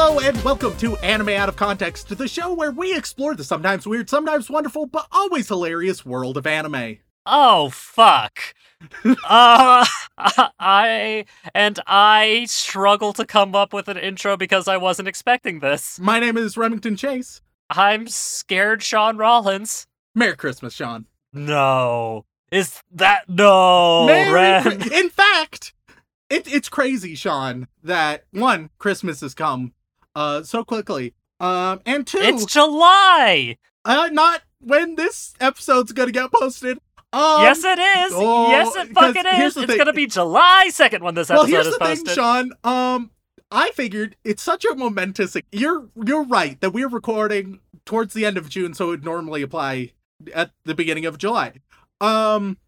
Hello and welcome to Anime Out of Context, the show where we explore the sometimes weird, sometimes wonderful, but always hilarious world of anime. Oh fuck. uh I and I struggle to come up with an intro because I wasn't expecting this. My name is Remington Chase. I'm scared Sean Rollins. Merry Christmas, Sean. No. Is that no Merry? Chri- In fact, it, it's crazy, Sean, that one, Christmas has come uh so quickly. Um and two, It's July. uh, not when this episode's gonna get posted. Um, yes it is. oh, yes it fucking is. It's thing. gonna be July 2nd when this episode well, here's is the posted. thing, Sean. Um, I figured it's such a momentous. You're you're right that we're recording towards the end of June, so it would normally apply at the beginning of July. Um,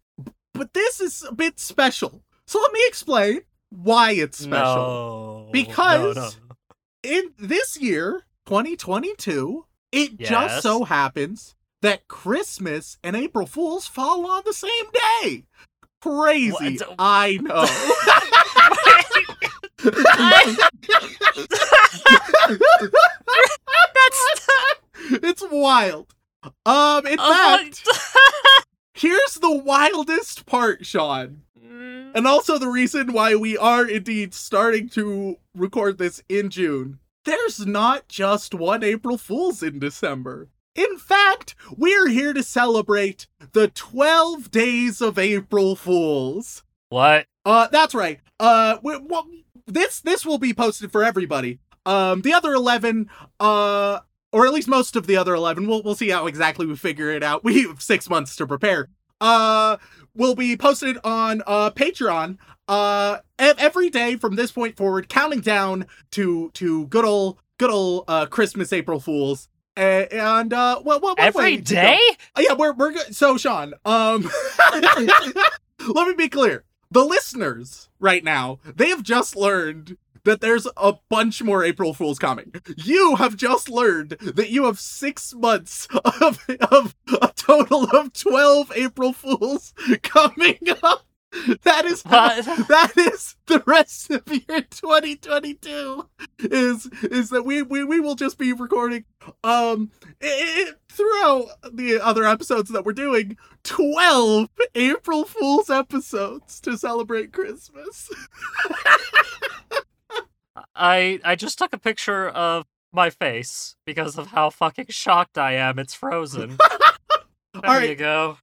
but this is a bit special. So let me explain why it's special. No. Because- no, no. In this year, 2022, it just so happens that Christmas and April Fools fall on the same day. Crazy, What? I know. That's it's wild. Um, in Oh, fact, here's the wildest part, Sean. Mm, And also the reason why we are indeed starting to record this in June. There's not just one April Fool's in December. In fact, we're here to celebrate the 12 days of April Fools. what? Uh, that's right. Uh, we, well, this this will be posted for everybody. Um, the other eleven, uh, or at least most of the other eleven, we'll we'll see how exactly we figure it out. We have six months to prepare. Uh, will be posted on uh Patreon. Uh, every day from this point forward, counting down to to good old good old uh Christmas April Fools. And uh, what what, what Every way to go. day? Uh, yeah, we're we're good. So, Sean, um, let me be clear. The listeners right now, they have just learned that there's a bunch more April Fools coming. You have just learned that you have six months of, of a total of 12 April Fools coming up. That is What? that is the rest of year 2022 is is that we we, we will just be recording um i i throughout the other episodes that we're doing 12 April Fools episodes to celebrate Christmas. I I just took a picture of my face because of how fucking shocked I am. It's frozen. There right. you go.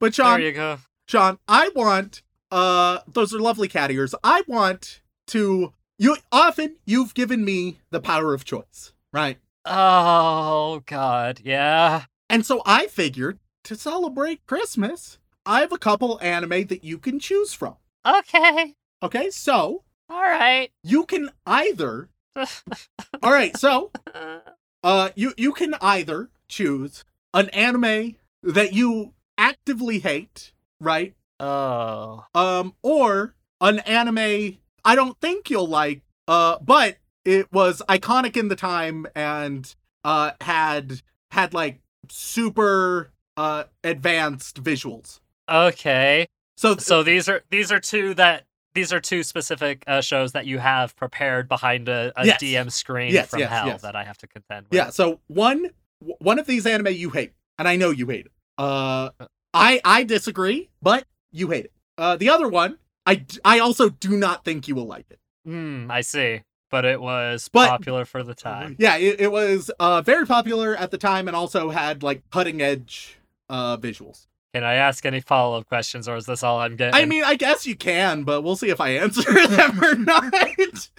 But Sean, there you go. Sean, I want uh those are lovely cat ears. I want to you often you've given me the power of choice, right? Oh god, yeah. And so I figured to celebrate Christmas, I have a couple anime that you can choose from. Okay. Okay, so All right. you can either All right, so uh you you can either choose an anime that you actively hate, right? oh. Um or an anime I don't think you'll like uh but it was iconic in the time and uh had had like super uh advanced visuals. Okay. So So these are these are two that these are two specific uh, shows that you have prepared behind a, a Yes. DM screen Yes, from yes, hell yes. that I have to contend with. Yeah, so one w- one of these anime you hate, and I know you hate it. Uh, I I disagree, but you hate it. Uh, the other one, I I also do not think you will like it. Hmm, I see. But it was But- popular for the time. Yeah, it, it was uh very popular at the time, and also had like cutting edge uh visuals. Can I ask any follow up questions, or is this all I'm getting? I mean, I guess you can, but we'll see if I answer them or not.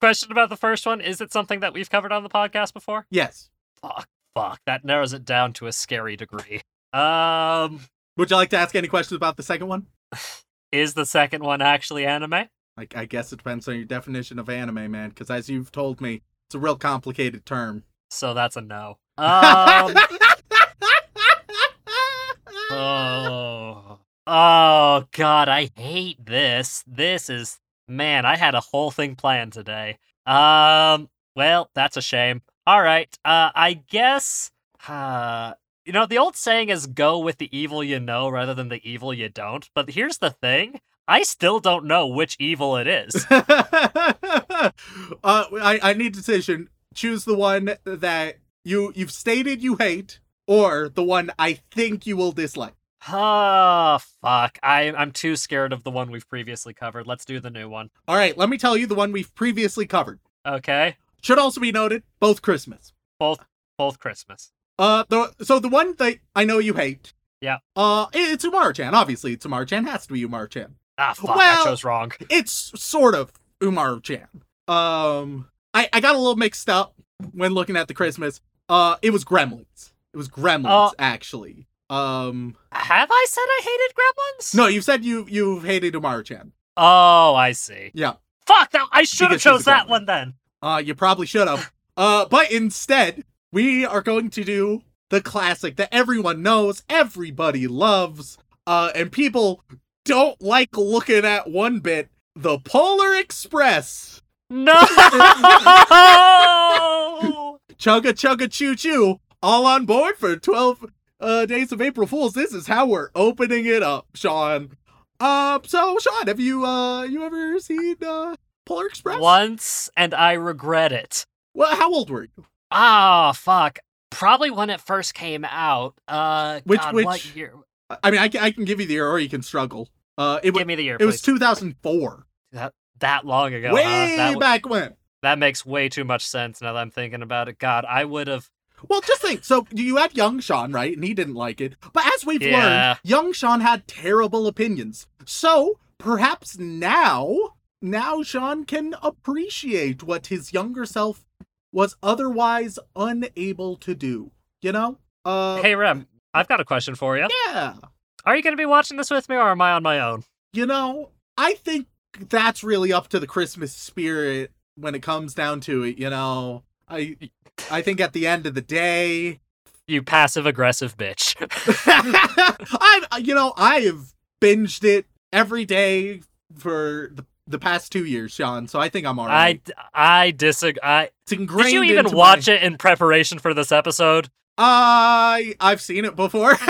question about the first one: Is it something that we've covered on the podcast before? yes. Fuck, fuck. That narrows it down to a scary degree. Um, Would you like to ask any questions about the second one? Is the second one actually anime? Like, I guess it depends on your definition of anime, man. Because as you've told me, it's a real complicated term. So that's a no. Um, oh, oh God, I hate this. This is man. I had a whole thing planned today. Um, well, that's a shame. All right. Uh, I guess. Uh, you know, the old saying is "go with the evil you know rather than the evil you don't." But here's the thing: I still don't know which evil it is. uh, I, I need decision. Choose the one that you you've stated you hate, or the one I think you will dislike. Oh fuck! I I'm too scared of the one we've previously covered. Let's do the new one. All right, let me tell you the one we've previously covered. Okay, Should also be noted, both Christmas. both both Christmas. Uh, the so the one that I know you hate. Yeah. Uh, it- it's Umaru-chan. Obviously, it's Umaru-chan. Has to be Umaru-chan. Ah fuck! Well- I chose wrong. It's sort of Umaru-chan. Um, I I got a little mixed up when looking at the Christmas. Uh, it was Gremlins. It was Gremlins Oh. actually. Um, Have I said I hated Gremlins? no, you said you you hated Umaru-chan. Oh, I see. Yeah. Fuck! That I should have chose that one then. Uh, you probably should have. Uh, but instead, we are going to do the classic that everyone knows, everybody loves, uh, and people don't like looking at one bit. The Polar Express. No. Chugga chugga choo choo. All on board for 12 uh, days of April Fools. This is how we're opening it up, Sean. Um, so Sean, have you uh you ever seen uh Polar Express? Once, and I regret it. Well, how old were you? Ah, fuck. Probably when it first came out. Uh, Which- God, which- what year? I mean, I can, I can give you the year, or you can struggle. Uh, it was Give me the year, it was 2004, that that long ago. way huh? That, back when. that makes way too much sense now that I'm thinking about it. God, I would have. Well, just think. So you had young Sean, right? And he didn't like it. But as we've Yeah. learned, young Sean had terrible opinions. So perhaps now, now Sean can appreciate what his younger self was otherwise unable to do. You know? Uh, Hey, Rem, I've got a question for you. yeah. Are you going to be watching this with me, or am I on my own? You know, I think that's really up to the Christmas spirit when it comes down to it. You know, I, I think at the end of the day. You passive aggressive bitch. I, you know, I have binged it every day for the, the past two years, Sean. So I think I'm I alright. I disagree. I it's ingrained. did you even watch my... it in preparation for this episode? I I've seen it before.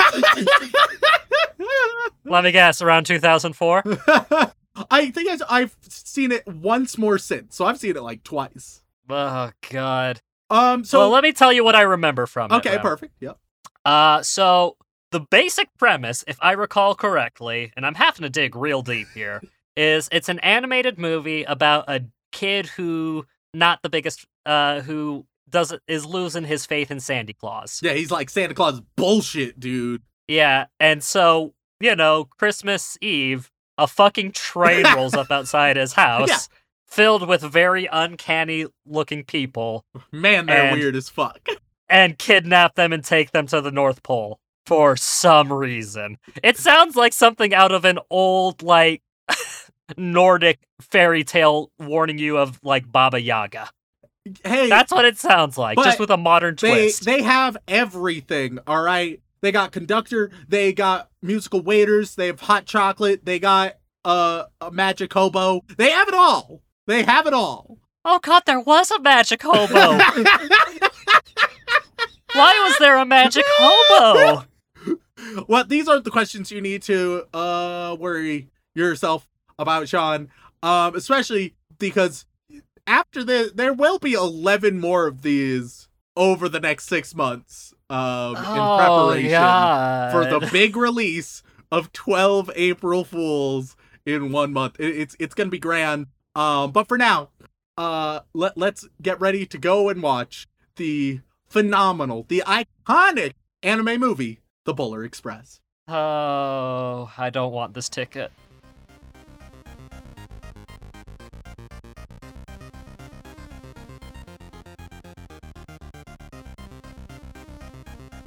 Let me guess, around 2004. I think I've, I've seen it once more since. So I've seen it like twice. Oh God. Um. So well, let me tell you what I remember from it. okay, perfect. Yep. Uh, so the basic premise, if I recall correctly, and I'm having to dig real deep here, is it's an animated movie about a kid who not the biggest, uh, who does is losing his faith in Sandy Claus. Yeah, he's like Santa Claus bullshit, dude. Yeah, and so you know, Christmas Eve, a fucking train rolls up outside his house. Yeah. Filled with very uncanny looking people Man, they're And- weird as fuck. and kidnap them and take them to the North Pole for some reason. It sounds like something out of an old, like, Nordic fairy tale warning you of, like, Baba Yaga. Hey, That's what it sounds like, just with a modern they twist. they have everything all right they got conductor they got musical waiters they have hot chocolate they got uh, a magic hobo they have it all they have it all oh god, there was a magic hobo! Why was there a magic hobo? well these aren't the questions you need to uh worry yourself about sean um especially because after the there will be 11 more of these over the next six months um in oh, preparation God. for the big release of 12 April Fools in one month. It- it's it's gonna be grand. Um, but for now, uh, let let's get ready to go and watch the phenomenal, the iconic anime movie, The Buller Express. Oh, I don't want this ticket.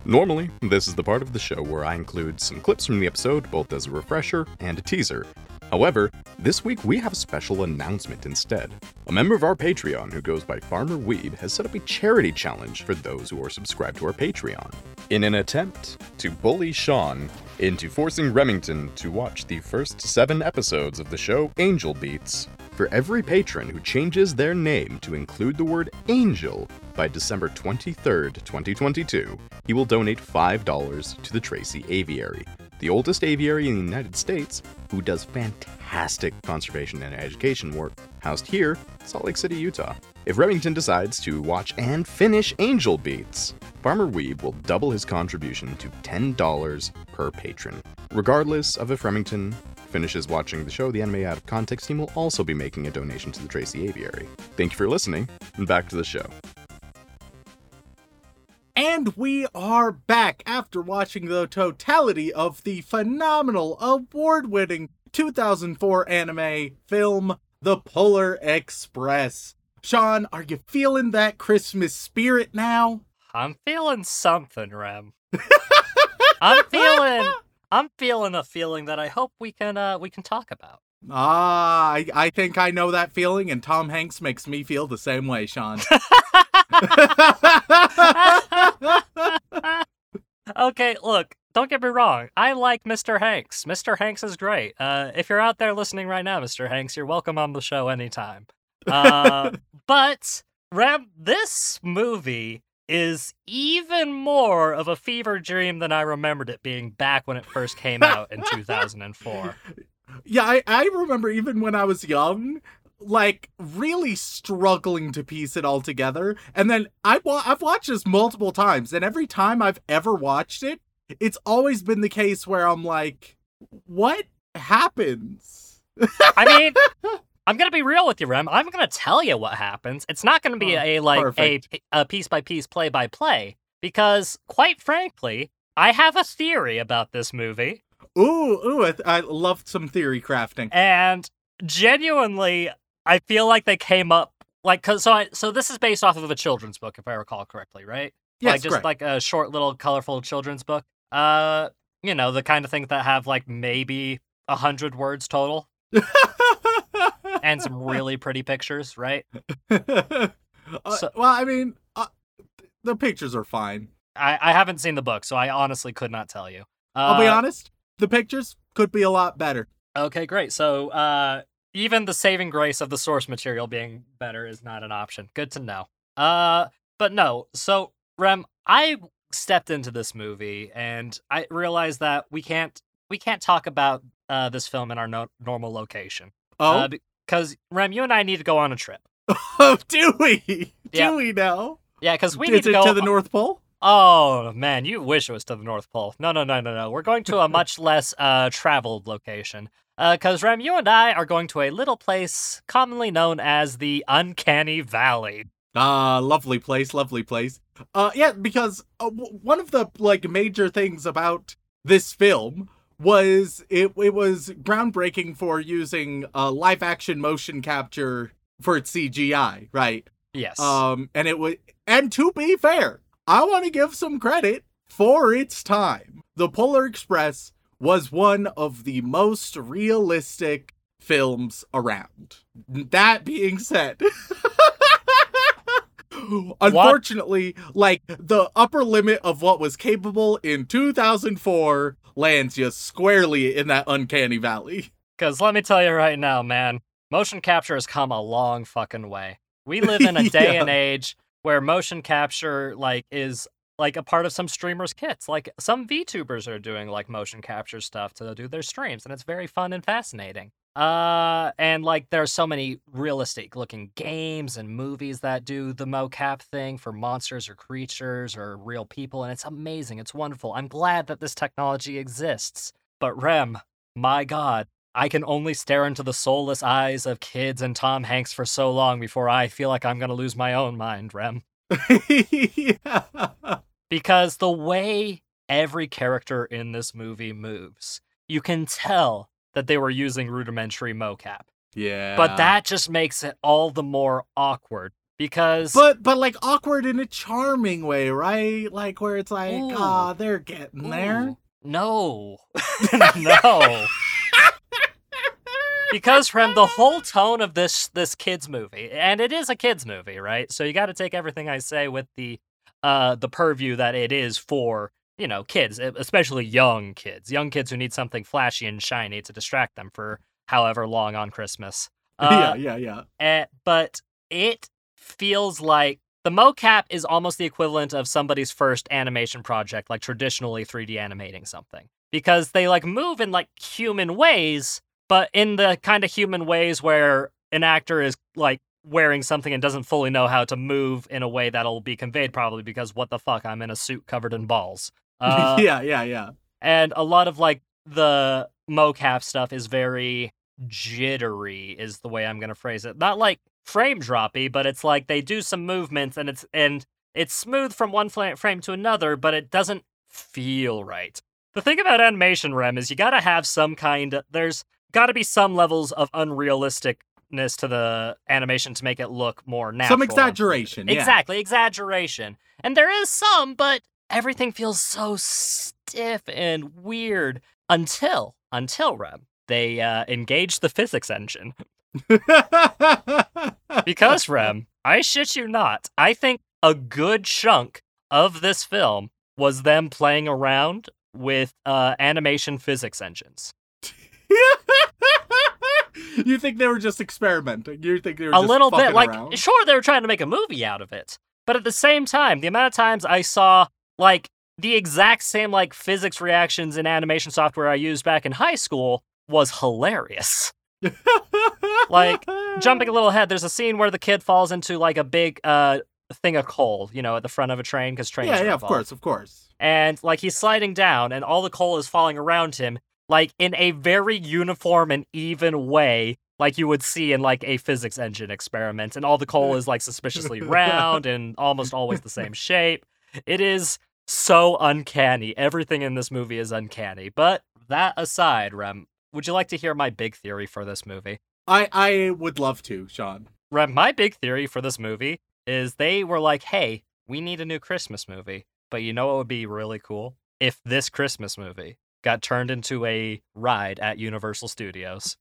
Normally, this is the part of the show where I include some clips from the episode, both as a refresher and a teaser. However, this week we have a special announcement instead. A member of our Patreon who goes by Farmer Weeb has set up a charity challenge for those who are subscribed to our Patreon. In an attempt to bully Sean into forcing Remington to watch the first seven episodes of the show Angel Beats, for every patron who changes their name to include the word angel by December 23rd, 2022, he will donate $5 to the Tracy Aviary, the oldest aviary in the United States who does fantastic conservation and education work, housed here, Salt Lake City, Utah. If Remington decides to watch and finish Angel Beats, Farmer Weeb will double his contribution to $10 per patron. Regardless of if Remington finishes watching the show, the anime out of context team will also be making a donation to the Tracy Aviary. Thank you for listening, and back to the show. And we are back after watching the totality of the phenomenal, award winning 2004 anime film, The Polar Express. Sean, are you feeling that Christmas spirit now? I'm feeling something, Rem. I'm feeling I'm feeling a feeling that I hope we can uh we can talk about. Ah, I, I think I know that feeling, and Tom Hanks makes me feel the same way, Sean. okay, look, don't get me wrong. I like Mr. Hanks. Mr. Hanks is great. Uh, if you're out there listening right now, Mr. Hanks, you're welcome on the show anytime. Uh, but Rem, this movie is even more of a fever dream than I remembered it being back when it first came out in 2004. Yeah, I, I remember even when I was young, like really struggling to piece it all together. And then I wa- I've watched this multiple times, and every time I've ever watched it, it's always been the case where I'm like, what happens? I mean, I'm gonna be real with you, Rem. I'm gonna tell you what happens. It's not gonna be Oh, a like a, a piece by piece, play by play, because quite frankly, I have a theory about this movie, Ooh, ooh, I, I loved some theory crafting. and genuinely, I feel like they came up like cause so I so this is based off of a children's book, if I recall correctly, right? Yes, like just correct. like a short little colorful children's book. Uh, you know the kind of thing that have like maybe a hundred words total and some really pretty pictures, right? Uh, So- well, I mean, uh, the pictures are fine. I, I haven't seen the book, so I honestly could not tell you. Uh, I'll be honest, the pictures could be a lot better. Okay, great. So uh, even the saving grace of the source material being better is not an option. Good to know. Uh, but no. So Rem, I stepped into this movie and I realized that we can't we can't talk about uh, this film in our no- normal location. Oh, Uh, because Rem, you and I need to go on a trip. oh, do we? Yeah. Do we know? Yeah, because we Is need to go to the North Pole? Oh man, you wish it was to the North Pole. No, no, no, no, no. We're going to a much less uh traveled location. Uh, cause Rem, you and I are going to a little place commonly known as the Uncanny Valley. Ah, lovely place, lovely place. Uh, yeah, because uh, w- one of the like major things about this film was it it was groundbreaking for using uh, live action motion capture for its CGI, right? Yes. Um, and it was, and to be fair, I want to give some credit for its time. The Polar Express was one of the most realistic films around. That being said, unfortunately, like the upper limit of what was capable in 2004 lands you squarely in that uncanny valley. Cause let me tell you right now, man, motion capture has come a long fucking way. We live in a day Yeah. and age where motion capture like is like a part of some streamers' kits. Like some VTubers are doing like motion capture stuff to do their streams, and it's very fun and fascinating. Uh, and like there are so many realistic looking games and movies that do the mocap thing for monsters or creatures or real people, and it's amazing. It's wonderful. I'm glad that this technology exists. But Rem, my God, I can only stare into the soulless eyes of kids and Tom Hanks for so long before I feel like I'm gonna lose my own mind, Rem. yeah. Because the way every character in this movie moves, you can tell that they were using rudimentary mocap. Yeah. But that just makes it all the more awkward because but but like awkward in a charming way, right? Like where it's like, Ooh. ah, they're getting there. No. no. Because from the whole tone of this this kids movie, and it is a kids movie, right? So you got to take everything I say with the uh the purview that it is for you know kids, especially young kids, young kids who need something flashy and shiny to distract them for however long on Christmas. Uh, yeah, yeah, yeah. eh, but it feels like the mocap is almost the equivalent of somebody's first animation project, like traditionally 3D animating something. Because they like move in like human ways, but in the kind of human ways where an actor is like wearing something and doesn't fully know how to move in a way that'll be conveyed probably because what the fuck, I'm in a suit covered in balls. Uh, yeah, yeah, yeah. and a lot of like the mocap stuff is very jittery is the way i'm going to phrase it not like frame droppy but it's like they do some movements and it's and it's smooth from one frame to another but it doesn't feel right the thing about animation rem is you got to have some kind of there's got to be some levels of unrealisticness to the animation to make it look more natural Some exaggeration. Yeah. Exactly, exaggeration. And there is some, but everything feels so stiff and weird until until Rem they uh, engage the physics engine. Because Rem, I shit you not, I think a good chunk of this film was them playing around with uh, animation physics engines. you think they were just experimenting? You think they were a just little bit like around? sure they were trying to make a movie out of it but at the same time the amount of times i saw like the exact same like physics reactions in animation software i used back in high school was hilarious like, jumping a little ahead there's a scene where the kid falls into like a big uh thing of coal you know at the front of a train because trains Yeah, yeah, of course, of course. and like he's sliding down and all the coal is falling around him like in a very uniform and even way like you would see in like a physics engine experiment and all the coal is like suspiciously round and almost always the same shape it is so uncanny everything in this movie is uncanny but that aside rem would you like to hear my big theory for this movie I I would love to, Sean. Rem, my big theory for this movie is they were like, hey, we need a new Christmas movie. But you know what would be really cool? If this Christmas movie got turned into a ride at Universal Studios.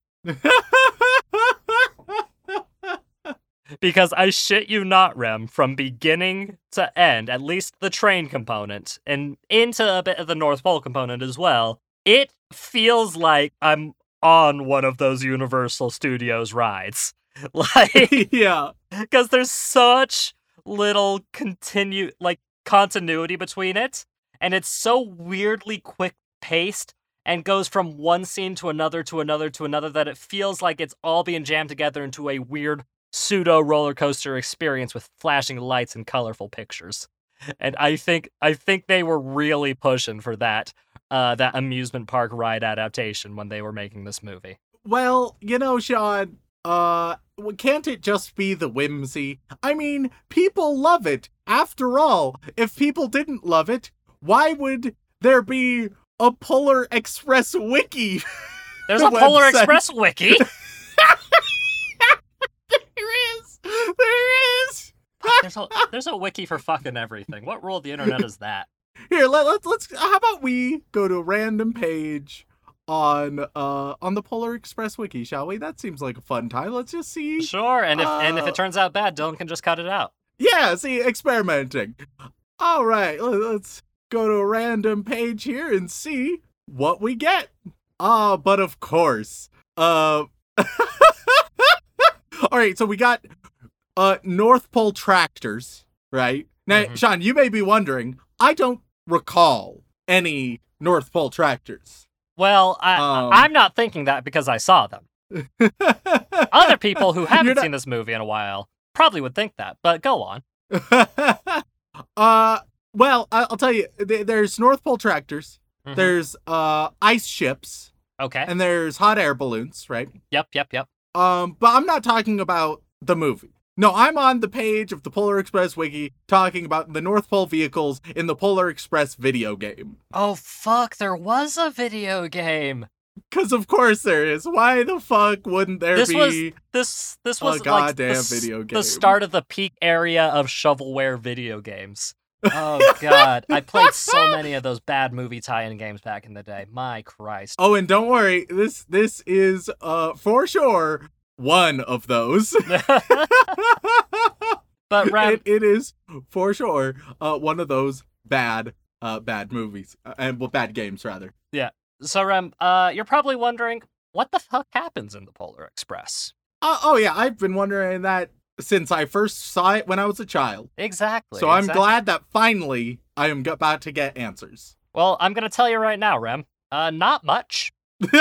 Because I shit you not, Rem, from beginning to end, at least the train component, and into a bit of the North Pole component as well, it feels like I'm on one of those Universal Studios rides. Like, yeah. because there's such little continue like continuity between it and it's so weirdly quick paced and goes from one scene to another to another to another that it feels like it's all being jammed together into a weird pseudo roller coaster experience with flashing lights and colorful pictures and i think i think they were really pushing for that uh that amusement park ride adaptation when they were making this movie Well, you know, Sean, uh, can't it just be the whimsy? I mean, people love it. After all, if people didn't love it, why would there be a Polar Express wiki? there's a polar express wiki there is. There is. there's a there's a wiki for fucking everything. What rule of the internet is that? Here, let, let, let's. How about we go to a random page on uh on the Polar Express wiki, shall we? That seems like a fun time. Let's just see. Sure, and if and if Uh, it turns out bad, Dylan can just cut it out. Yeah, see, experimenting. All right, let- let's go to a random page here and see what we get. Ah, but of course. Uh All right, so we got uh North Pole tractors, right? Now, Mhm. Sean, you may be wondering, I don't recall any North Pole tractors. Well, I Um. I'm not thinking that because I saw them. Other people who haven't not... seen this movie in a while probably would think that, but go on. uh well, I- I'll tell you, there's North Pole tractors. Mhm. There's uh ice ships Okay. and there's hot air balloons, right? Yep, yep, yep. Um, but I'm not talking about the movie. No, I'm on the page of the Polar Express wiki talking about the North Pole vehicles in the Polar Express video game. Oh fuck, there was a video game. Cause of course there is. Why the fuck wouldn't there This be? was this this a was like goddamn the, s- video the start of the peak area of shovelware video games. Oh god, I played so many of those bad movie tie-in games back in the day. My Christ. Oh, and don't worry, this this is uh for sure one of those. but Rem, it, it is for sure uh one of those bad uh bad movies uh, and well bad games rather. Yeah. So Rem, uh, you're probably wondering what the fuck happens in the Polar Express. Uh, oh yeah, I've been wondering that since I first saw it when I was a child. Exactly. So I'm exactly. glad that finally I am about to get answers. Well, I'm gonna tell you right now, Rem. Uh, not much.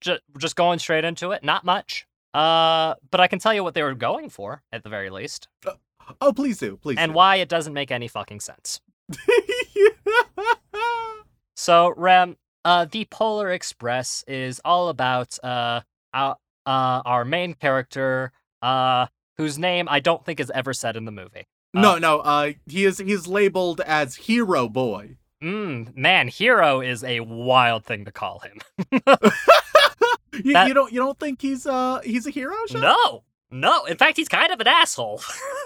Just, just going straight into it. Not much. Uh, but I can tell you what they were going for at the very least, oh, please do, please. and do. why it doesn't make any fucking sense. So, Rem, uh, the Polar Express is all about uh, our, uh, our main character, uh, whose name I don't think is ever said in the movie. no, no. Uh, he is he's labeled as Hero Boy. Mm, man, hero is a wild thing to call him. You, That- you don't you don't think he's uh he's a hero? Sean? no, no. In fact, he's kind of an asshole.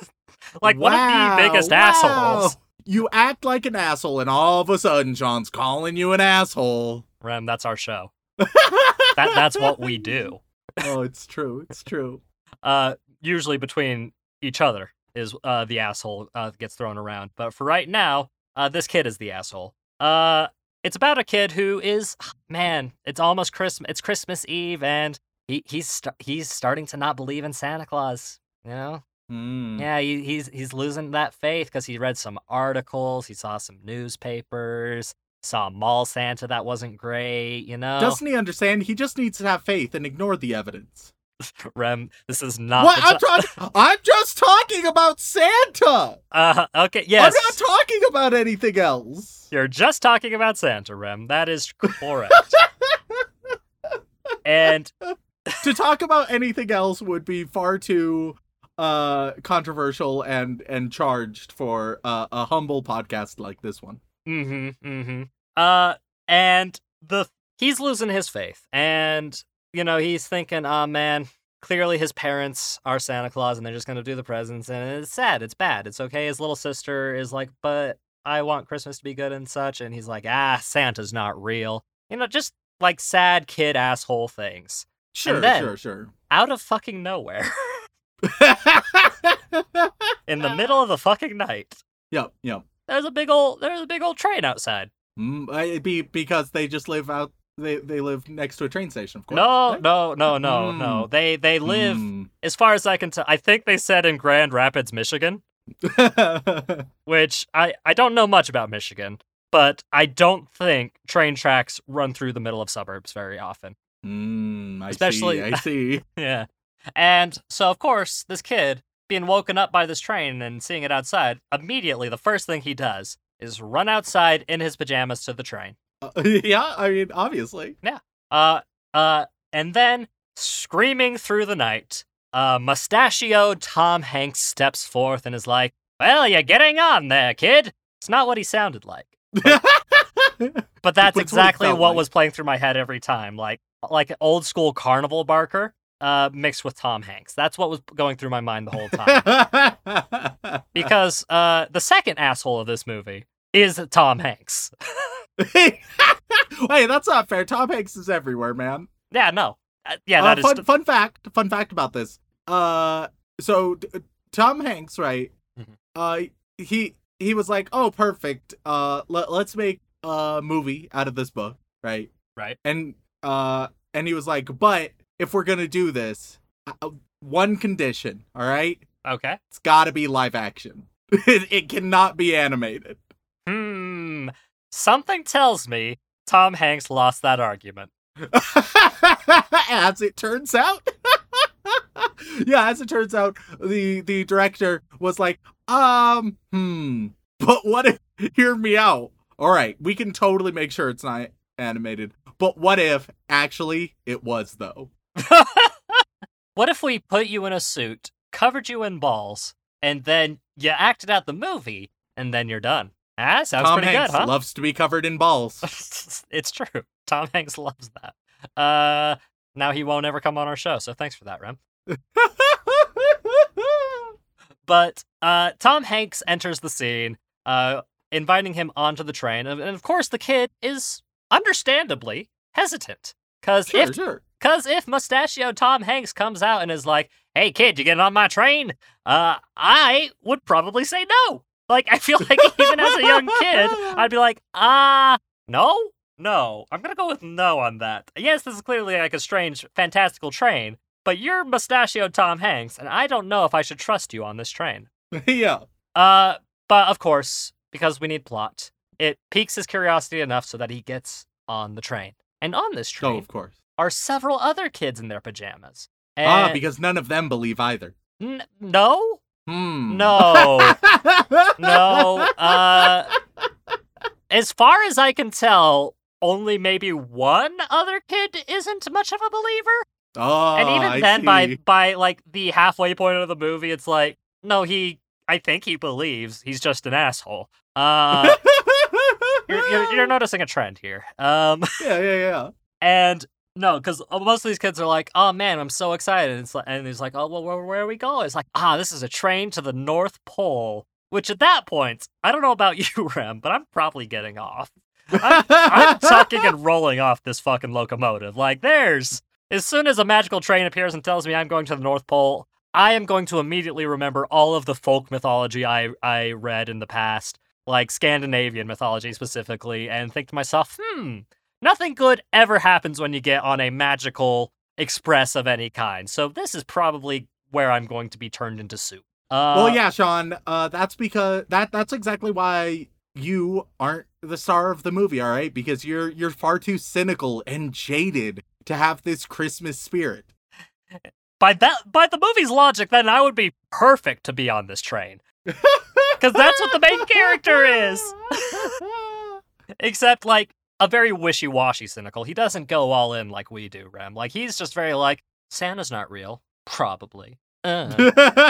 like one of the biggest wow. assholes. You act like an asshole, and all of a sudden, Sean's calling you an asshole. Rem, that's our show. That that's what we do. Oh, it's true. It's true. uh, usually between each other is uh, the asshole uh, gets thrown around. But for right now, uh, this kid is the asshole. Uh, it's about a kid who is man. It's almost Christmas. It's Christmas Eve, and he he's st- he's starting to not believe in Santa Claus. You know, Hmm. yeah, he, he's he's losing that faith because he read some articles, he saw some newspapers, saw a mall Santa that wasn't great. You know, Doesn't he understand? He just needs to have faith and ignore the evidence. Rem, this is not. what the I'm ti- talking? I'm just talking about Santa. uh, okay, yes. I'm not talking about anything else. You're just talking about Santa, Rem. That is correct. and to talk about anything else would be far too uh controversial and and charged for uh, a humble podcast like this one. Mm-hmm, mm-hmm. Uh and the he's losing his faith. And, you know, he's thinking, oh man, clearly his parents are Santa Claus and they're just gonna do the presents and it's sad, it's bad. It's okay. His little sister is like, but I want Christmas to be good and such, and he's like, ah, Santa's not real. You know, just like sad kid asshole things. Sure, then- sure, sure. Out of fucking nowhere. in the middle of the fucking night. Yep, yep. There's a big old there's a big old train outside. Mm, be because they just live out. They they live next to a train station, of course. No, right? no, no, no, no. They they live Mm. as far as I can tell. I think they said in Grand Rapids, Michigan, which I I don't know much about Michigan, but I don't think train tracks run through the middle of suburbs very often. Mm, I Especially- see. I see. Yeah. And so of course, this kid being woken up by this train and seeing it outside, immediately the first thing he does is run outside in his pajamas to the train. Uh, yeah, I mean, obviously. Yeah. Uh, uh, and then screaming through the night, uh, mustachioed Tom Hanks steps forth and is like, "Well, you're getting on there, kid." It's not what he sounded like, but that's What's what exactly what like. was playing through my head every time, like like an old school carnival barker, uh, mixed with Tom Hanks. That's what was going through my mind the whole time. because uh, the second asshole of this movie is Tom Hanks. hey, that's not fair. Tom Hanks is everywhere, man. yeah, no, uh, yeah, Uh, that is. fun, fun fact. Fun fact about this. Uh, so t- Tom Hanks, right? Mhm. Uh, he he was like, "Oh, perfect. Uh, let, let's make a movie out of this book, right?" Right. And uh, and he was like, "But if we're gonna do this, uh, one condition, all right? okay. It's got to be live action. it, it cannot be animated." Hmm. Something tells me Tom Hanks lost that argument. as it turns out. yeah, as it turns out, the the director was like, um, hmm. But what if hear me out? All right, we can totally make sure it's not animated. But what if actually it was though? what if we put you in a suit, covered you in balls, and then you acted out the movie, and then you're done? Ah, sounds Tom pretty Hanks good, huh? loves to be covered in balls. it's true. Tom Hanks loves that. Uh, now he won't ever come on our show, so thanks for that, Rem. But uh, Tom Hanks enters the scene, uh, inviting him onto the train, and of course the kid is understandably hesitant because Sure, if sure. Cause if Mustachio Tom Hanks comes out and is like, "Hey kid, you getting on my train?" Uh, I would probably say no. Like I feel like even as a young kid, I'd be like, "Ah, no, no. I'm gonna go with no on that." Yes, this is clearly like a strange, fantastical train, but you're Mustachio Tom Hanks, and I don't know if I should trust you on this train. yeah. Uh, but of course, because we need plot, it piques his curiosity enough so that he gets on the train. And on this train, Oh, train of course. Are several other kids in their pajamas. Ah, because none of them believe either. N- no, Hmm. no, no. Uh, as far as I can tell, only maybe one other kid isn't much of a believer. Oh, and even I then, by by like the halfway point of the movie, it's like, no, he. I think he believes he's just an asshole. Uh, you're, you're, you're noticing a trend here. Um. yeah, yeah, yeah. And no, because most of these kids are like, "Oh man, I'm so excited!" It's like, and he's like, "Oh well, where, where are we going?" It's like, "Ah, this is a train to the North Pole." Which at that point, I don't know about you, Rem, but I'm probably getting off. I'm, I'm tucking and rolling off this fucking locomotive. Like, there's as soon as a magical train appears and tells me I'm going to the North Pole, I am going to immediately remember all of the folk mythology I I read in the past, like Scandinavian mythology specifically, and think to myself, hmm, nothing good ever happens when you get on a magical express of any kind. So this is probably where I'm going to be turned into soup. Uh, well, yeah, Sean. Uh, that's because that that's exactly why you aren't the star of the movie. All right, because you're you're far too cynical and jaded to have this Christmas spirit. by that by the movie's logic, then I would be perfect to be on this train. Because that's what the main character is. Except like a very wishy-washy cynical. He doesn't go all in like we do, Rem. Like he's just very like, Santa's not real. Probably. Uh.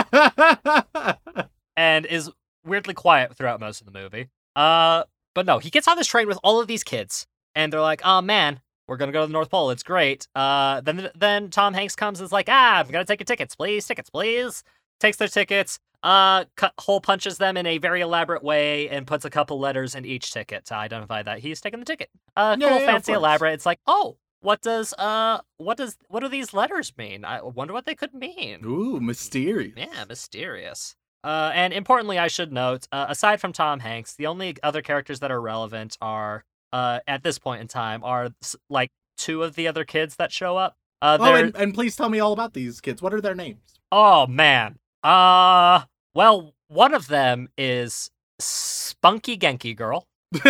and is weirdly quiet throughout most of the movie. Uh, but no, he gets on this train with all of these kids, and they're like, "Oh man, we're gonna go to the North Pole. It's great." Uh, then then Tom Hanks comes and is like, "Ah, I'm gonna take your tickets, please, tickets, please." Takes their tickets, uh, cut, hole punches them in a very elaborate way, and puts a couple letters in each ticket to identify that he's taking the ticket. Uh, Yeah, cool, yeah, fancy, elaborate. It's like, oh, what does uh, what does what do these letters mean? I wonder what they could mean. Ooh, mysterious. Yeah, mysterious. Uh, and importantly, I should note, uh, aside from Tom Hanks, the only other characters that are relevant are, uh, at this point in time, are like two of the other kids that show up. Uh, Oh, and, and please tell me all about these kids. What are their names? oh man. Uh, well, one of them is Spunky Genki Girl.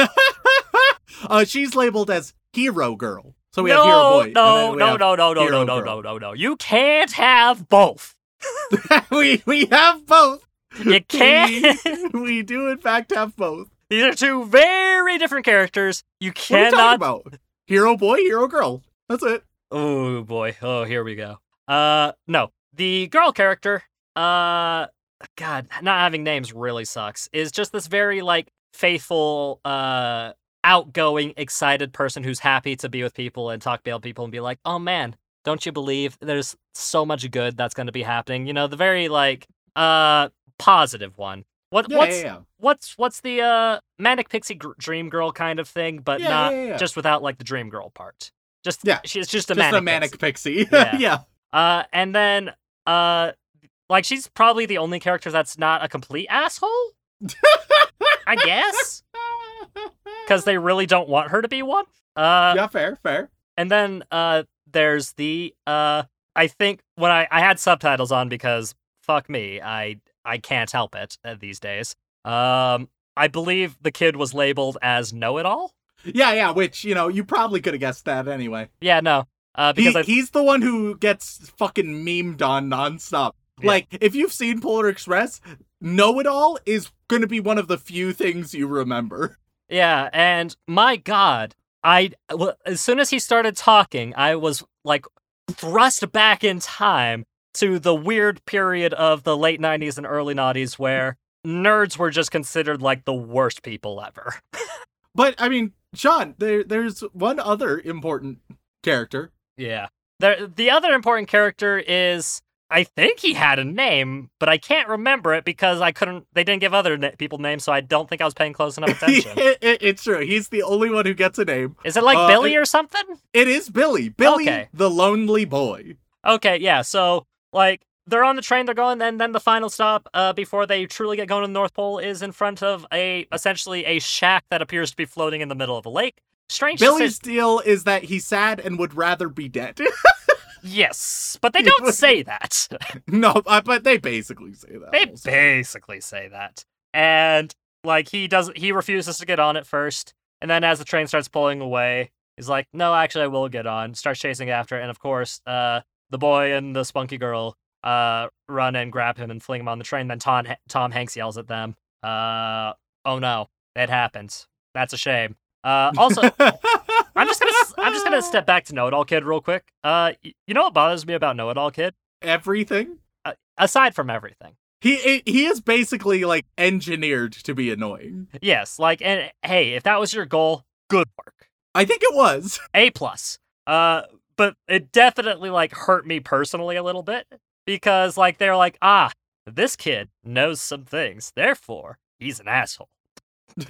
uh, she's labeled as Hero Girl. So we no, have Hero Boy. no, no, no, no, no, no, no, no, no, no. You can't have both. we we have both. You can't. We, we do in fact have both. These are two very different characters. You cannot. What are you talking about? Hero Boy, Hero Girl. That's it. Oh boy. Oh, here we go. Uh no. The girl character, uh god, not having names really sucks. Is just this very like faithful uh outgoing, excited person who's happy to be with people and talk to people and be like, "Oh man, don't you believe there's so much good that's going to be happening?" You know, the very like uh positive one. What Yeah, what's yeah, yeah. what's what's the uh manic pixie gr- dream girl kind of thing, but not just without like the dream girl part. Just Yeah, she's just a Just manic, a manic pixie. pixie. Yeah. yeah. Uh, and then uh, like she's probably the only character that's not a complete asshole. I guess because they really don't want her to be one. Uh, yeah, fair, fair. and then uh, there's the uh, I think when I I had subtitles on because fuck me, I I can't help it uh, these days. Um, I believe the kid was labeled as know it all. Yeah, yeah, which, you know, you probably could have guessed that anyway. Yeah, no. Uh, He, because I, he's the one who gets fucking memed on nonstop. Yeah. Like, if you've seen Polar Express, Know It All is going to be one of the few things you remember. Yeah, and my God, I well, as soon as he started talking, I was like thrust back in time to the weird period of the late '90s and early '90s where nerds were just considered like the worst people ever. But, I mean, Sean, there, there's one other important character. Yeah. There, the other important character is I think he had a name, but I can't remember it because I couldn't. They didn't give other na- people names, so I don't think I was paying close enough attention. It- it- it's true. He's the only one who gets a name. Is it like Uh, Billy or something? It is Billy. Billy, Okay. the lonely boy. Okay, yeah. So like they're on the train, they're going, and then the final stop uh, before they truly get going to the North Pole is in front of a essentially a shack that appears to be floating in the middle of a lake. Strange. Billy's deal is that he's sad and would rather be dead. yes, but they don't say that. no, uh, but they basically say that. They also. basically say that. And like he does he refuses to get on it first. And then as the train starts pulling away, he's like, No, actually I will get on. Starts chasing after, and of course, uh the boy and the spunky girl uh run and grab him and fling him on the train. Then Tom Tom Hanks yells at them, uh oh no, it happens. That's a shame. Uh also I'm just gonna I'm just gonna step back to Know It All Kid real quick. Uh you know what bothers me about Know It All Kid? everything. Aside from everything. He he is basically like engineered to be annoying. Yes, like and hey, if that was your goal, good work. I think it was. A plus. Uh but it definitely like hurt me personally a little bit because like they're like, "Ah, this kid knows some things. Therefore, he's an asshole."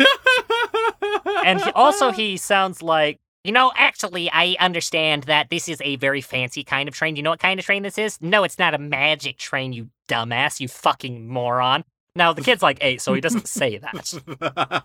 And he, also he sounds like You know, actually, I understand that this is a very fancy kind of train. Do you know what kind of train this is? No, it's not a magic train, you dumbass, you fucking moron. now the kid's like 8, so he doesn't say that.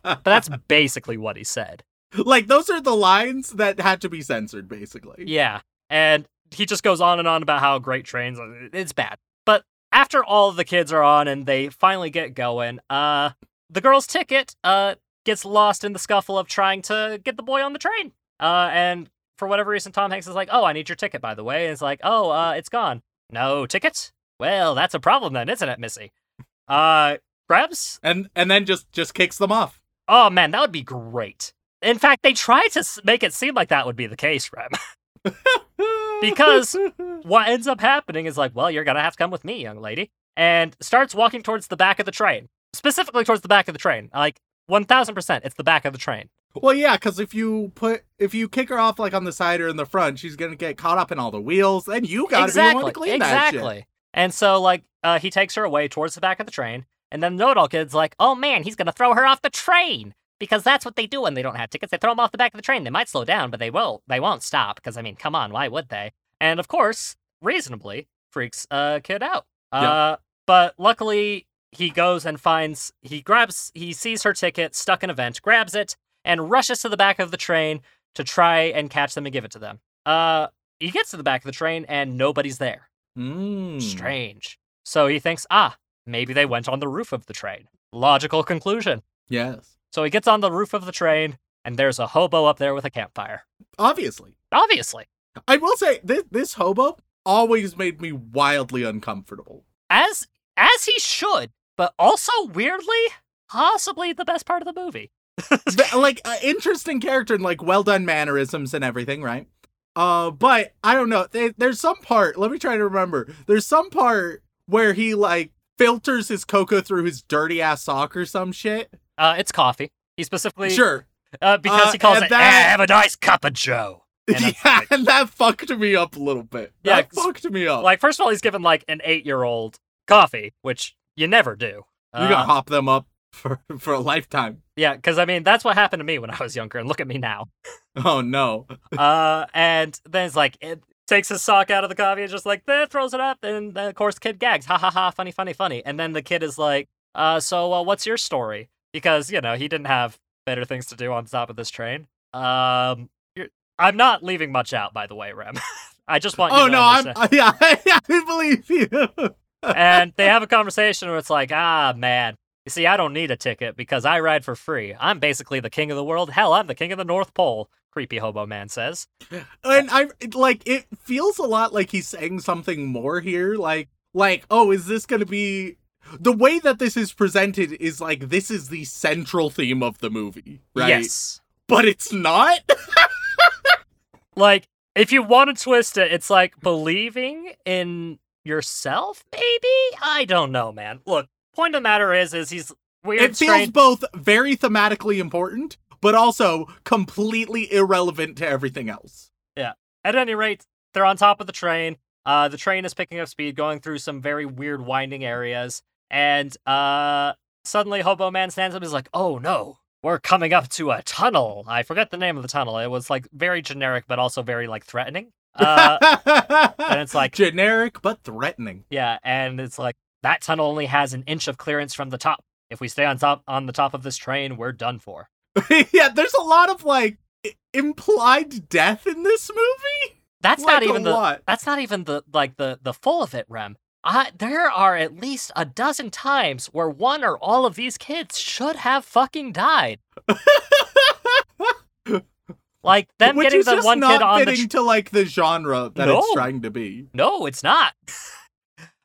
But that's basically what he said. like those are the lines that had to be censored, basically. Yeah. And he just goes on and on about how great trains are. It's bad. But after all the kids are on and they finally get going, uh the girl's ticket uh gets lost in the scuffle of trying to get the boy on the train. Uh and for whatever reason Tom Hanks is like, "Oh, I need your ticket by the way." And it's like, "Oh, uh it's gone." No ticket? Well, that's a problem then, isn't it, Missy? Uh grabs? And and then just just kicks them off. Oh man, that would be great. In fact, they try to make it seem like that would be the case, Rem. Because- what ends up happening is like, well, you're gonna have to come with me, young lady, and starts walking towards the back of the train, specifically towards the back of the train. Like one thousand percent, it's the back of the train. Well, yeah, because if you put if you kick her off like on the side or in the front, she's gonna get caught up in all the wheels. and you gotta exactly, be the one to clean that shit. exactly. And so, like, uh, he takes her away towards the back of the train, and then the know-it-all kid's like, Oh man, he's gonna throw her off the train! Because that's what they do when they don't have tickets. They throw them off the back of the train. They might slow down, but they will. They won't stop. Because I mean, come on, why would they? and of course, reasonably freaks uh kid out. Yeah. Uh, but luckily, he goes and finds he grabs he sees her ticket stuck in a vent, grabs it, and rushes to the back of the train to try and catch them and give it to them. Uh, he gets to the back of the train and nobody's there. Mm. Strange. So he thinks, ah, maybe they went on the roof of the train. Logical conclusion. Yes, So he gets on the roof of the train, and there's a hobo up there with a campfire. obviously. Obviously. I will say this this hobo always made me wildly uncomfortable. As as he should, but also weirdly, possibly the best part of the movie. Like uh, interesting character and like well done mannerisms and everything, right? Uh, but I don't know. There- there's some part. Let me try to remember. There's some part where he like filters his cocoa through his dirty ass sock or some shit. Uh, it's coffee. He specifically Sure. uh, because Uh, he calls it that- "Ah, have a nice cup of Joe. And yeah, like- and that fucked me up a little bit. Yeah, that fucked me up. Like, first of all, he's given like an eight-year-old coffee, which you never do. you Uh, gotta hop them up for for a lifetime. yeah, because I mean that's what happened to me when I was younger, and look at me now. Oh no. uh, and then it's like it takes his sock out of the coffee and just like eh, throws it up, and uh, of course kid gags, ha ha ha, funny, funny, funny. And then the kid is like, uh, so uh, what's your story? Because you know he didn't have better things to do on top of this train. Um, you're, I'm not leaving much out, by the way, Rem. I just want you Oh to no, I'm yeah, I believe you. And they have a conversation where it's like, ah, man. You see, I don't need a ticket because I ride for free. I'm basically the king of the world. Hell, I'm the king of the North Pole. Creepy hobo man says. and I like it feels a lot like he's saying something more here. Like like oh, is this gonna be the way that this is presented is like this is the central theme of the movie, right? Yes. but it's not. Like, if you want to twist it, it's like believing in yourself, maybe? I don't know, man. Look, point of the matter is, is he's weird, it feels strange. both very thematically important, but also completely irrelevant to everything else. Yeah. At any rate, they're on top of the train. Uh, the train is picking up speed, going through some very weird winding areas, and uh, suddenly Hobo Man stands up and is like, "Oh no, we're coming up to a tunnel." I forget the name of the tunnel. It was like very generic, but also very like threatening. Uh, and it's like- generic but threatening. yeah, and it's like that tunnel only has an inch of clearance from the top. If we stay on top on the top of this train, we're done for. yeah, there's a lot of like implied death in this movie. That's Like not even the lot. that's not even the like the the full of it, Rem. I, there are at least a dozen times where one or all of these kids should have fucking died. Like them Which getting the one kid on the tr- to like the genre that it's trying to be. No, it's not.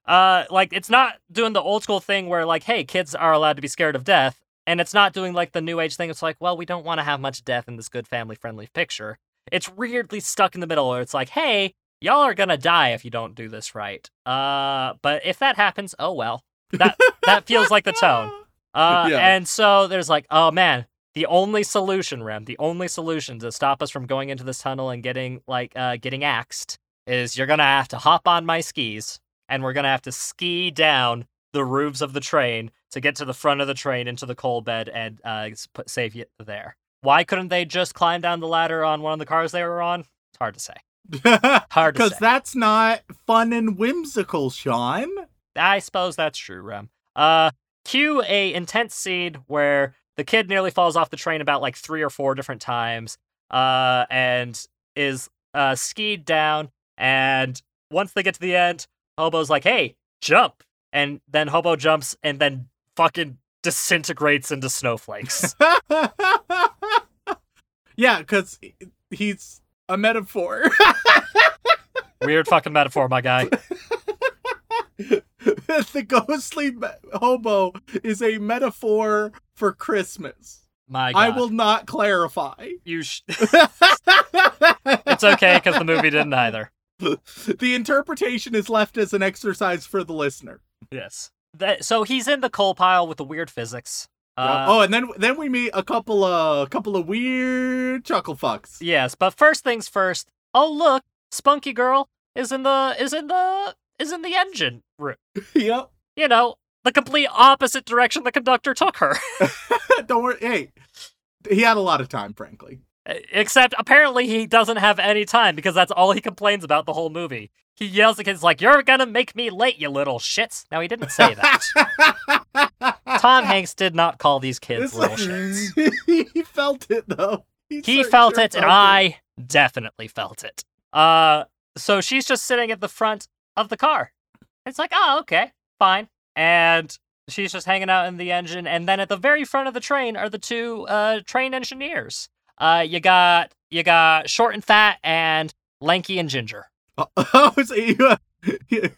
uh like it's not doing the old school thing where like, hey, kids are allowed to be scared of death, and it's not doing like the new age thing. It's like, well, we don't want to have much death in this good family friendly picture. It's weirdly stuck in the middle where it's like, hey, y'all are gonna die if you don't do this right. Uh but if that happens, oh well. That that feels like the tone. Uh, Yeah. And so there's like, oh man, the only solution, Rem, the only solution to stop us from going into this tunnel and getting like uh, getting axed is you're gonna have to hop on my skis and we're gonna have to ski down the roofs of the train to get to the front of the train into the coal bed and uh, put save you there. Why couldn't they just climb down the ladder on one of the cars they were on? It's hard to say. Hard to Because that's not fun and whimsical, Sean. I suppose that's true, Rem. Uh, cue a intense scene where the kid nearly falls off the train about like three or four different times, uh, and is uh skied down. And once they get to the end, Hobo's like, "Hey, jump!" And then Hobo jumps and then fucking disintegrates into snowflakes. yeah, because he's a metaphor. Weird fucking metaphor, my guy. the ghostly me- hobo is a metaphor for Christmas. My God. I will not clarify. You. Sh- it's okay because the movie didn't either. the interpretation is left as an exercise for the listener. Yes. That, so he's in the coal pile with the weird physics. Uh, oh, and then then we meet a couple of a couple of weird chuckle fucks. Yes, but first things first. Oh look, Spunky Girl is in the is in the is in the engine room. yep. You know, the complete opposite direction the conductor took her. Don't worry. Hey, he had a lot of time, frankly. Except apparently he doesn't have any time because that's all he complains about the whole movie. He yells at kids like, "You're gonna make me late, you little shits." Now he didn't say that. Tom Hanks did not call these kids It's little like- shits. he felt it though. He cer- felt sure it, and I definitely felt it. Uh, so she's just sitting at the front of the car. It's like, oh, okay, fine. And she's just hanging out in the engine. And then at the very front of the train are the two uh, train engineers. Uh, you got you got short and fat, and lanky and ginger. Oh, so you, you,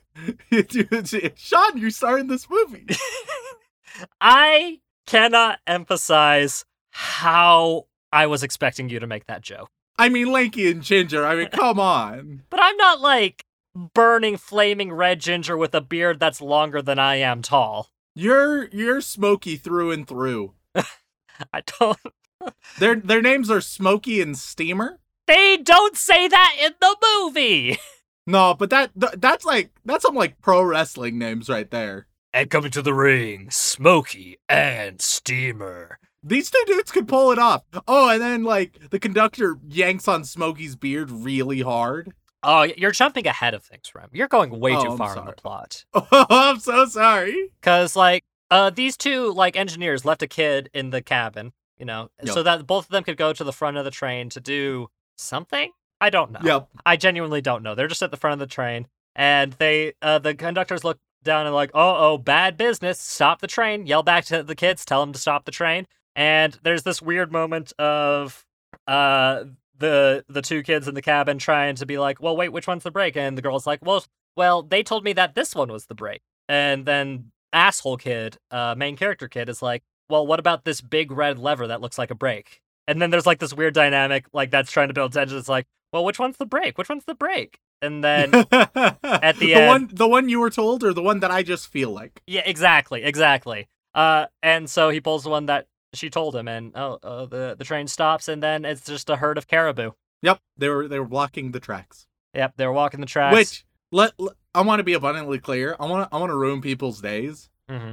you- Sean, you're starring this movie. I cannot emphasize how I was expecting you to make that joke. I mean, Lanky and Ginger. I mean, come on. But I'm not like burning flaming red ginger with a beard that's longer than I am tall. You're you're Smokey through and through. I don't. Their their names are Smokey and Steamer. They don't say that in the movie. No, but that th- that's like that's some like pro wrestling names right there. And coming to the ring, Smokey and Steamer. These two dudes could pull it off. Oh, and then like the conductor yanks on Smokey's beard really hard. Oh, you're jumping ahead of things, Rem. You're going way Oh, too I'm far in sorry. the plot. Oh, I'm so sorry. Cause like, uh, these two like engineers left a kid in the cabin, you know, Yep. so that both of them could go to the front of the train to do something. I don't know. Yep. I genuinely don't know. They're just at the front of the train, and they, uh, the conductors look down and like, oh, oh, bad business. Stop the train. Yell back to the kids. Tell them to stop the train. And there's this weird moment of, uh, the the two kids in the cabin trying to be like, well, wait, which one's the brake? And the girl's like, well, well, they told me that this one was the brake. And then asshole kid, uh, main character kid, is like, well, what about this big red lever that looks like a brake? And then there's like this weird dynamic, like that's trying to build tension. It's like, well, which one's the brake? Which one's the brake? And then, at the one the one you were told or the one that I just feel like. yeah, exactly, exactly. Uh, and so he pulls the one that she told him, and oh, uh, the the train stops, and then it's just a herd of caribou. Yep, they were they were blocking the tracks. Yep, they were walking the tracks. Which Let, let- I want to be abundantly clear. I want to I want to ruin people's days. hmm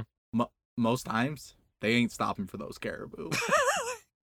Most times they ain't stopping for those caribou.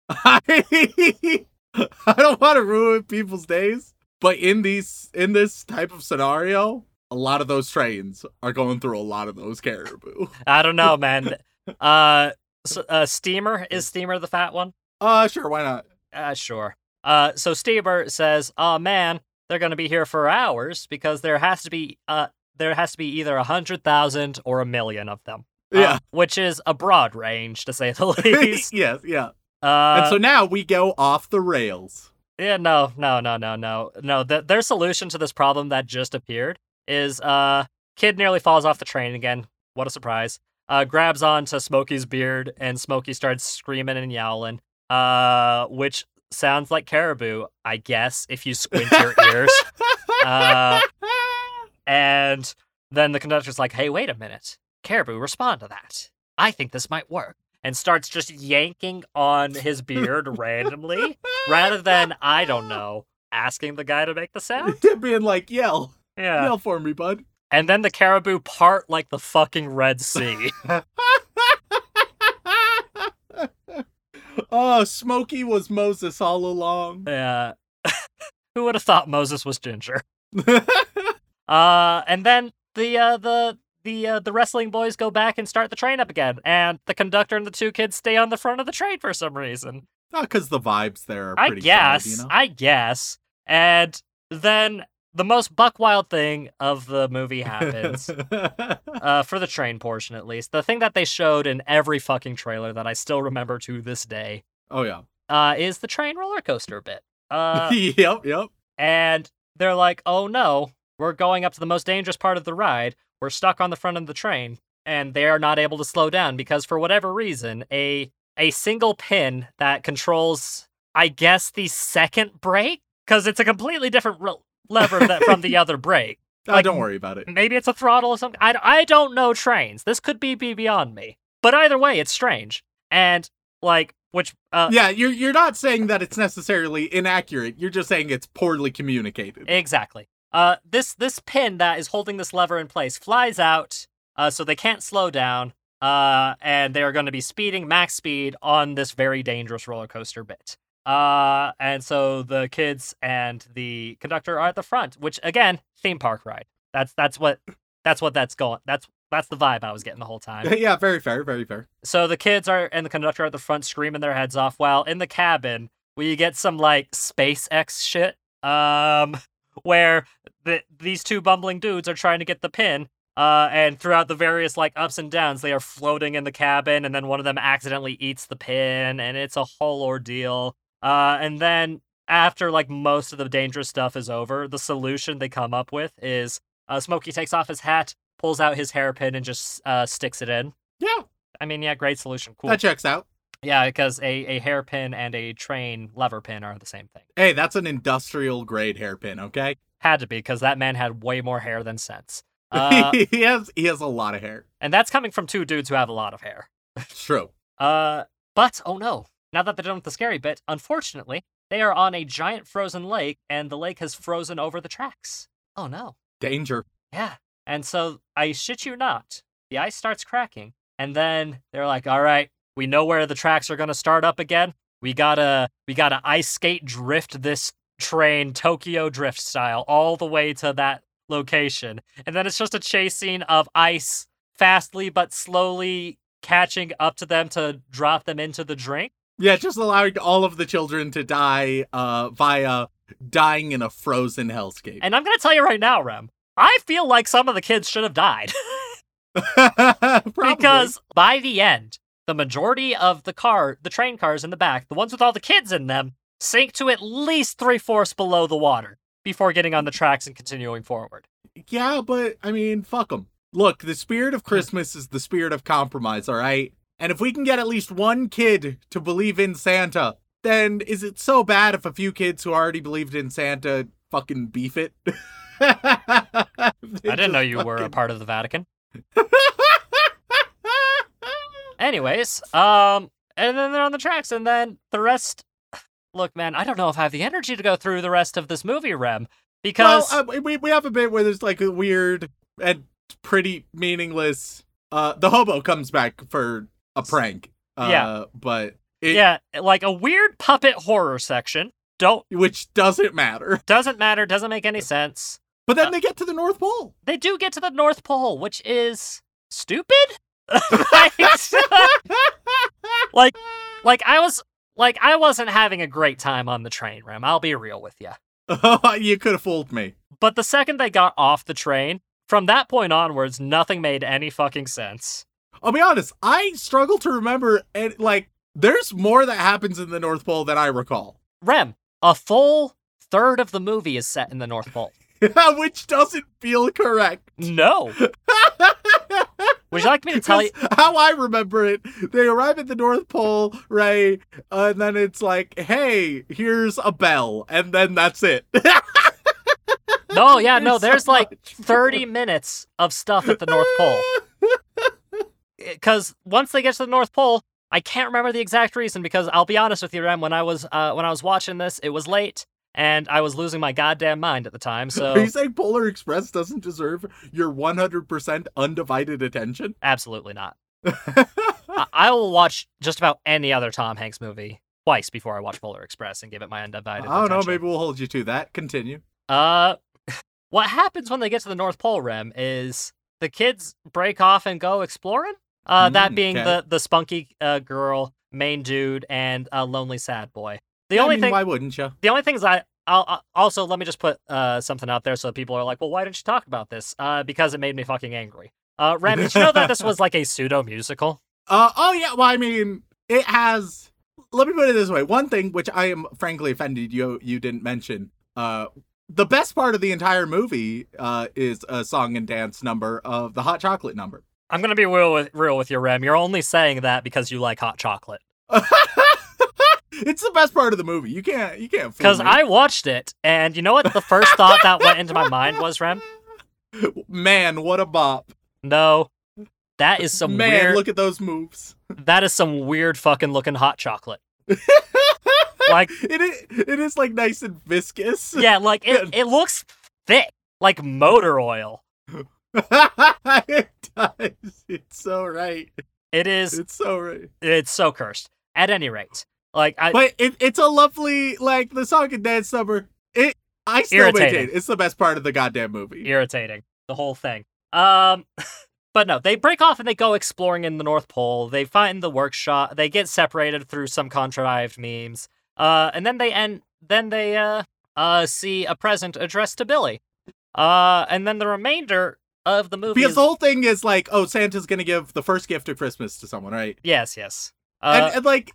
I, I don't want to ruin people's days, but in these in this type of scenario, a lot of those trains are going through a lot of those caribou. I don't know, man. uh, s uh, Steamer is Steamer the fat one? Uh, sure, why not? Uh, sure. Uh, so Steamer says, "Oh man, they're gonna be here for hours because there has to be uh there has to be either a hundred thousand or a million of them." Uh, Yeah. which is a broad range to say the least. yes, yeah. Uh, and so now we go off the rails. Yeah, no, no, no, no, no, no. The, their solution to this problem that just appeared is uh, kid nearly falls off the train again. What a surprise! Uh, grabs onto Smokey's beard, and Smokey starts screaming and yowling. Uh, which sounds like caribou, I guess, if you squint your ears. Uh, And then the conductor's like, "Hey, wait a minute, caribou, respond to that. I think this might work." And starts just yanking on his beard randomly rather than I don't know asking the guy to make the sound. being like, yell, Yeah. yell for me, bud. And then the caribou part like the fucking Red Sea. oh, Smokey was Moses all along. yeah. Who would have thought Moses was ginger? Uh, and then the uh the the uh, the wrestling boys go back and start the train up again, and the conductor and the two kids stay on the front of the train for some reason. Not because the vibes there are I guess. solid, you know? I guess. And then the most buck wild thing of the movie happens. uh, for the train portion at least. The thing that they showed in every fucking trailer that I still remember to this day oh yeah. uh, is the train roller coaster bit. Uh, yep, yep. and they're like, oh no, we're going up to the most dangerous part of the ride. We're stuck on the front of the train, and they are not able to slow down because for whatever reason, a a single pin that controls, I guess, the second brake, because it's a completely different re- lever that, from the other brake. Ah, Like, don't worry about it. Maybe it's a throttle or something. I, I don't know trains. This could be, be beyond me. But either way, it's strange. And, like, which, uh, Yeah, you're you're not saying that it's necessarily inaccurate. You're just saying it's poorly communicated. Exactly. Uh, this this pin that is holding this lever in place flies out, uh, so they can't slow down. Uh, and they are going to be speeding max speed on this very dangerous roller coaster bit. Uh, and so the kids and the conductor are at the front, which again, theme park ride. That's that's what that's what that's going. That's that's the vibe I was getting the whole time. yeah, very fair, very fair. So the kids are and the conductor are at the front screaming their heads off while in the cabin we get some like SpaceX shit. Um where the, these two bumbling dudes are trying to get the pin uh and throughout the various like ups and downs they are floating in the cabin and then one of them accidentally eats the pin and it's a whole ordeal. Uh and then after like most of the dangerous stuff is over, the solution they come up with is uh Smokey takes off his hat, pulls out his hairpin and just uh sticks it in. Yeah, I mean, yeah, great solution. Cool. that checks out. yeah, because a, a hairpin and a train lever pin are the same thing. Hey, that's an industrial grade hairpin, okay? Had to be, because that man had way more hair than sense. Uh, he has he has a lot of hair. and that's coming from two dudes who have a lot of hair. It's true. Uh, but, oh no, now that they're done with the scary bit, unfortunately, they are on a giant frozen lake, and the lake has frozen over the tracks. Oh no. Danger. Yeah. And so, I shit you not, the ice starts cracking, and then they're like, all right, we know where the tracks are going to start up again. We gotta, we gotta ice skate drift this train, Tokyo drift style, all the way to that location. And then it's just a chase scene of ice fastly but slowly catching up to them to drop them into the drink. Yeah, just allowing all of the children to die uh via dying in a frozen hellscape. And I'm gonna tell you right now, Rem, I feel like some of the kids should have died. Because by the end, the majority of the car, the train cars in the back, the ones with all the kids in them, sink to at least three fourths below the water before getting on the tracks and continuing forward. Yeah, but I mean, fuck them. Look, the spirit of Christmas is the spirit of compromise, all right? And if we can get at least one kid to believe in Santa, then is it so bad if a few kids who already believed in Santa fucking beef it? I didn't know you were a part of the Vatican. Anyways, um, and then they're on the tracks, and then the rest. Look, man, I don't know if I have the energy to go through the rest of this movie, Rem. because well, uh, we we have a bit where there's like a weird and pretty meaningless. Uh, the hobo comes back for a prank. Uh, Yeah. but it, yeah, like a weird puppet horror section. Don't which doesn't matter. doesn't matter, doesn't make any sense. But then Uh, they get to the North Pole. They do get to the North Pole, which is stupid. like, like, like I was like I wasn't having a great time on the train, Rem. I'll be real with you. you could have fooled me. But the second they got off the train, from that point onwards, nothing made any fucking sense. I'll be honest. I struggle to remember. And like, there's more that happens in the North Pole than I recall, Rem, a full third of the movie is set in the North Pole. which doesn't feel correct. No. Would you like me to tell you? How I remember it, they arrive at the North Pole, right? Uh, and then it's like, hey, here's a bell, and then that's it. No, yeah, no, There's so like much 30 minutes of stuff at the North Pole. Because once they get to the North Pole, I can't remember the exact reason because I'll be honest with you, Rem, when I was uh, when I was watching this, it was late and I was losing my goddamn mind at the time. So Are you saying Polar Express doesn't deserve your 100% undivided attention? absolutely not. I-, I will watch just about any other Tom Hanks movie twice before I watch Polar Express and give it my undivided I don't know. Maybe we'll hold you to that. Continue. Uh, what happens when they get to the North Pole, Rem, is the kids break off and go exploring. Uh, that Mm, being okay. the the spunky uh, girl, main dude, and a lonely sad boy. The I only mean, thing, Why wouldn't you? the only things I. I'll, i also let me just put uh, something out there so people are like, well, why didn't you talk about this? Uh, because it made me fucking angry. Uh, Rem, did you know that this was like a pseudo musical? Uh, oh, yeah. Well, I mean, it has. Let me put it this way. One thing which I am frankly offended you you didn't mention. Uh, the best part of the entire movie uh, is a song and dance number of the hot chocolate number. I'm gonna be real with real with you, Rem. You're only saying that because you like hot chocolate. it's the best part of the movie. You can't you can't Because. I watched it, and you know what? The first thought that went into my mind was, Rem, Man, what a bop. No. That is some Man, weird look at those moves. that is some weird fucking looking hot chocolate. Like It is, it is like nice and viscous. yeah, like it, it looks thick, like motor oil. It. It's so right. It is It's so right. it's so cursed. At any rate. Like I But it, it's a lovely like the song and dance number. It I still Irritating. maintain it's the best part of the goddamn movie. irritating. The whole thing. Um but no, they break off and they go exploring in the North Pole. They find the workshop. They get separated through some contrived memes. Uh and then they end then they uh uh see a present addressed to Billy. Uh and then the remainder of the movie Because is- the whole thing is like, oh, Santa's gonna give the first gift of Christmas to someone, right? Yes, yes. Uh, and, and like,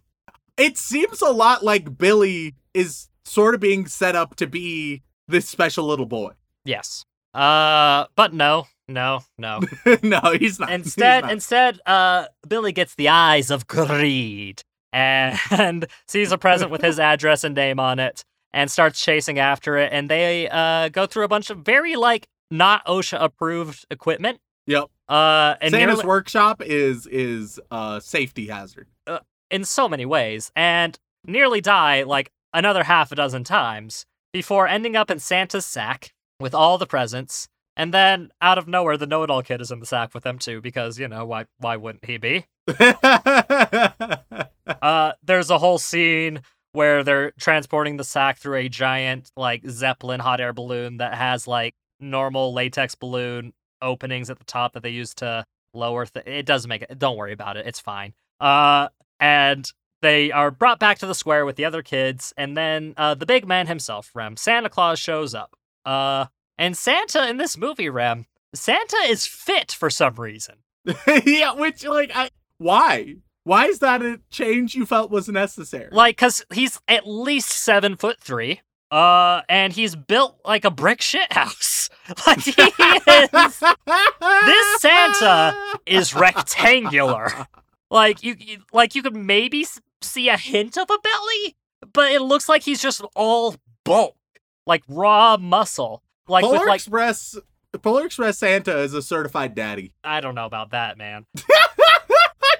it seems a lot like Billy is sort of being set up to be this special little boy. yes. Uh, but no, no, no. no, he's not. He's Instead, not. instead, uh, Billy gets the eyes of greed and sees a present with his address and name on it and starts chasing after it. And they uh go through a bunch of very like not OSHA approved equipment. Yep. Uh, and Santa's nearly- workshop is is a safety hazard. in so many ways and nearly die like another half a dozen times before ending up in Santa's sack with all the presents. And then out of nowhere, the know-it-all kid is in the sack with them too, because you know why? Why wouldn't he be? Uh, there's a whole scene where they're transporting the sack through a giant like zeppelin hot air balloon that has like normal latex balloon openings at the top that they use to lower. Th- it doesn't make it. Don't worry about it. It's fine. Uh, and they are brought back to the square with the other kids, and then uh, the big man himself, Rem, Santa Claus, shows up. Uh, and Santa in this movie, Rem, Santa is fit for some reason. yeah, which like I why? Why is that a change you felt was necessary? Like, cause he's at least seven foot three. Uh, and he's built like a brick shit house. Like he is, This Santa is rectangular. like you, you, like you could maybe see a hint of a belly, but it looks like he's just all bulk, like raw muscle. Like Polar with like, Express Polar Express Santa is a certified daddy. I don't know about that, man.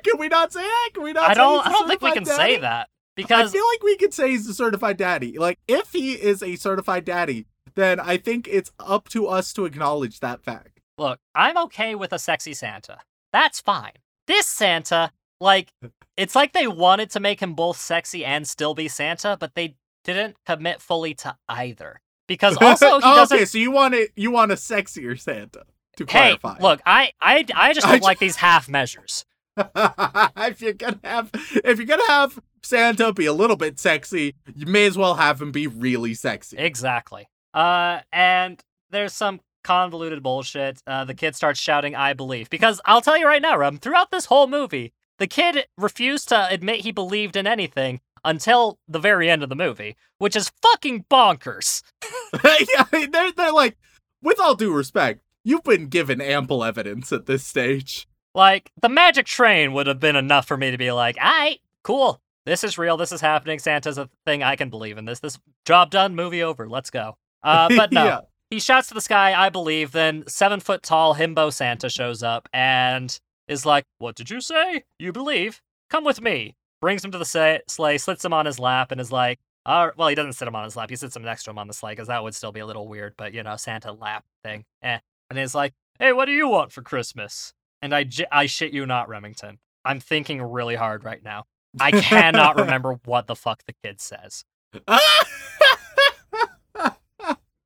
Can we not say that? Can we not I don't, I don't think we can certified say that because I feel like we could say he's a certified daddy. Like if he is a certified daddy, then I think it's up to us to acknowledge that fact. Look, I'm okay with a sexy Santa. That's fine. This Santa, like, it's like they wanted to make him both sexy and still be Santa, but they didn't commit fully to either. Because also he doesn't. okay, so you want it you want a sexier Santa to hey, clarify. look, I, I, I just don't ju- like these half measures. if you're gonna have if you're gonna have Santa be a little bit sexy, you may as well have him be really sexy. Exactly. Uh, and there's some convoluted bullshit. Uh, the kid starts shouting, "I believe," because I'll tell you right now, Rem. Throughout this whole movie, the kid refused to admit he believed in anything until the very end of the movie, which is fucking bonkers. yeah, I mean, they're they're like, with all due respect, you've been given ample evidence at this stage. Like the magic train would have been enough for me to be like, "Alright, cool. This is real. This is happening. Santa's a thing. I can believe in this. This job done. Movie over. Let's go." Uh, but no. yeah. He shouts to the sky, I believe. Then seven foot tall himbo Santa shows up and is like, What did you say? You believe? Come with me. Brings him to the sleigh, slits him on his lap, and is like, uh, Well, he doesn't sit him on his lap. He sits him next to him on the sleigh because that would still be a little weird, but you know, Santa lap thing. Eh. And he's like, Hey, what do you want for Christmas? And I, j- I shit you not, Remington. I'm thinking really hard right now. I cannot remember what the fuck the kid says.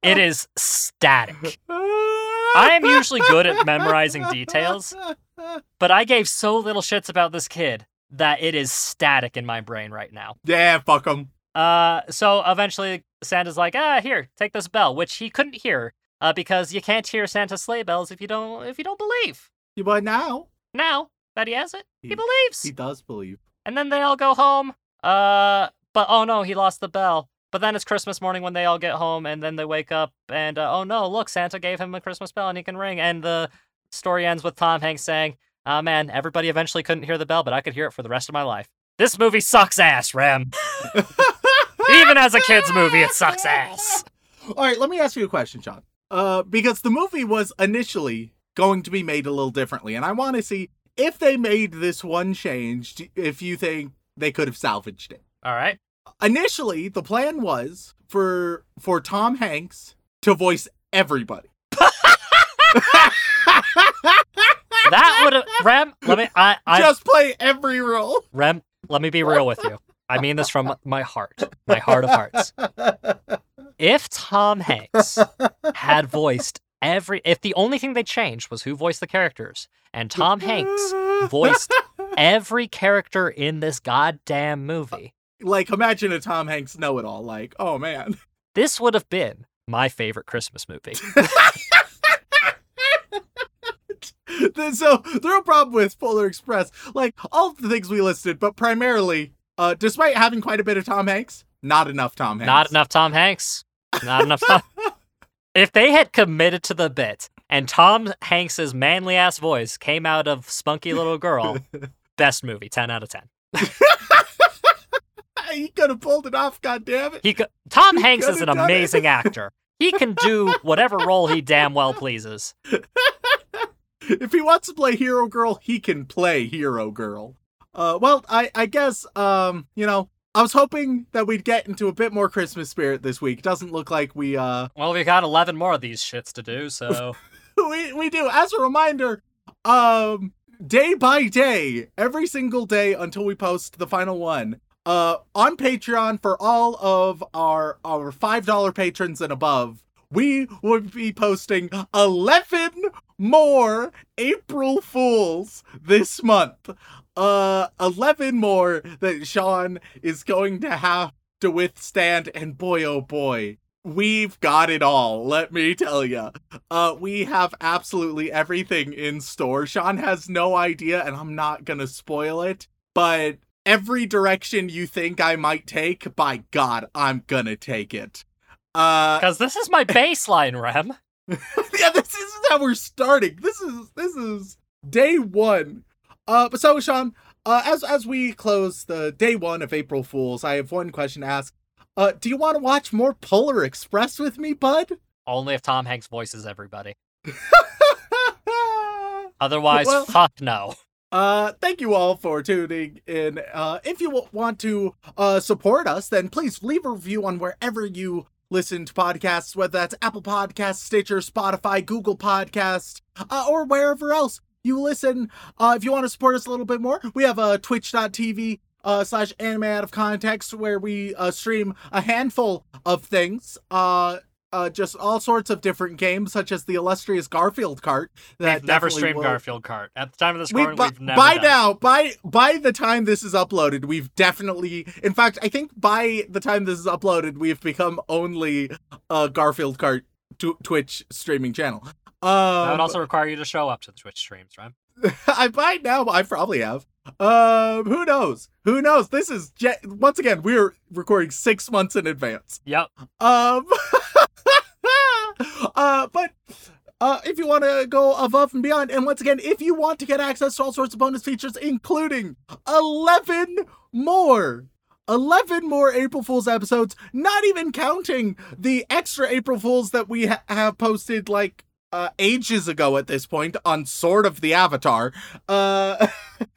It is static. I am usually good at memorizing details. But I gave so little shits about this kid that it is static in my brain right now. Yeah, fuck him. Uh, so eventually Santa's like, ah, here, take this bell, which he couldn't hear, uh, because you can't hear Santa's sleigh bells if you don't if you don't believe. You but now Now that he has it, he, He- believes. he does believe. and then they all go home. Uh, but oh no, he lost the bell. But then it's Christmas morning when they all get home, and then they wake up, and uh, oh no, look, Santa gave him a Christmas bell, and he can ring. And the story ends with Tom Hanks saying, "Ah man, everybody eventually couldn't hear the bell, but I could hear it for the rest of my life." This movie sucks ass, Rem. Even as a kids movie, it sucks ass. All right, let me ask you a question, John. Uh, because the movie was initially going to be made a little differently, and I want to see if they made this one change. If you think they could have salvaged it. All right. Initially, the plan was for for Tom Hanks to voice everybody. That would have Rem. Let me. I. I. Just play every role. Rem. Let me be real with you. I mean this from my heart, my heart of hearts. If Tom Hanks had voiced every, if the only thing they changed was who voiced the characters, and Tom Hanks voiced every character in this goddamn movie, like imagine a Tom Hanks know-it-all. Like, oh man. this would have been my favorite Christmas movie. So the real problem with Polar Express, like all the things we listed, but primarily, uh, despite having quite a bit of Tom Hanks, not enough Tom Hanks. Not enough Tom Hanks. Not enough Tom. if they had committed to the bit and Tom Hanks's manly ass voice came out of Spunky Little Girl, best movie, 10 out of 10. he could have pulled it off. God damn it! He co- Tom He Hanks is an done it. amazing actor. He can do whatever role he damn well pleases. if he wants to play Hero Girl, he can play Hero Girl. Uh, well, I I guess um, you know, I was hoping that we'd get into a bit more Christmas spirit this week. Doesn't look like we uh Well, we got 11 more of these shits to do, so we we do. As a reminder, um, day by day, every single day until we post the final one, uh, on Patreon for all of our our five dollar patrons and above, we would be posting eleven more April Fools this month. Uh, eleven more that Sean is going to have to withstand, and boy, oh boy. We've got it all, let me tell you. Uh, we have absolutely everything in store. Sean has no idea, and I'm not gonna spoil it, but every direction you think I might take, by God, I'm gonna take it. Uh, because this is my baseline, Rem. yeah, this is how we're starting. This is this is day one. Uh, but so Sean, uh, as as we close the day one of April Fools, I have one question to ask. Uh, do you want to watch more Polar Express with me, bud? Only if Tom Hanks voices everybody. Otherwise, Well- fuck no. Uh, thank you all for tuning in. Uh, if you want to uh support us, then please leave a review on wherever you listen to podcasts, whether that's Apple Podcasts, Stitcher, Spotify, Google Podcast, uh, or wherever else you listen. Uh, if you want to support us a little bit more, we have a uh, twitch.tv uh, slash anime out of context where we uh, stream a handful of things. Uh, uh, just all sorts of different games, such as the illustrious Garfield Kart. That we've never streamed will... Garfield Kart at the time of this recording. We, we've never by done. now, by by the time this is uploaded, we've definitely. In fact, I think by the time this is uploaded, we've become only a Garfield Kart t- Twitch streaming channel. Um, that would also require you to show up to the Twitch streams, right? I by now I probably have. Um, who knows? Who knows? This is je- once again we're recording six months in advance. Yep. Um. uh, but uh, if you want to go above and beyond, and once again, if you want to get access to all sorts of bonus features, including 11 more 11 more April Fool's episodes, not even counting the extra April Fools that we ha- have posted like uh, ages ago at this point on sort of the Avatar. Uh,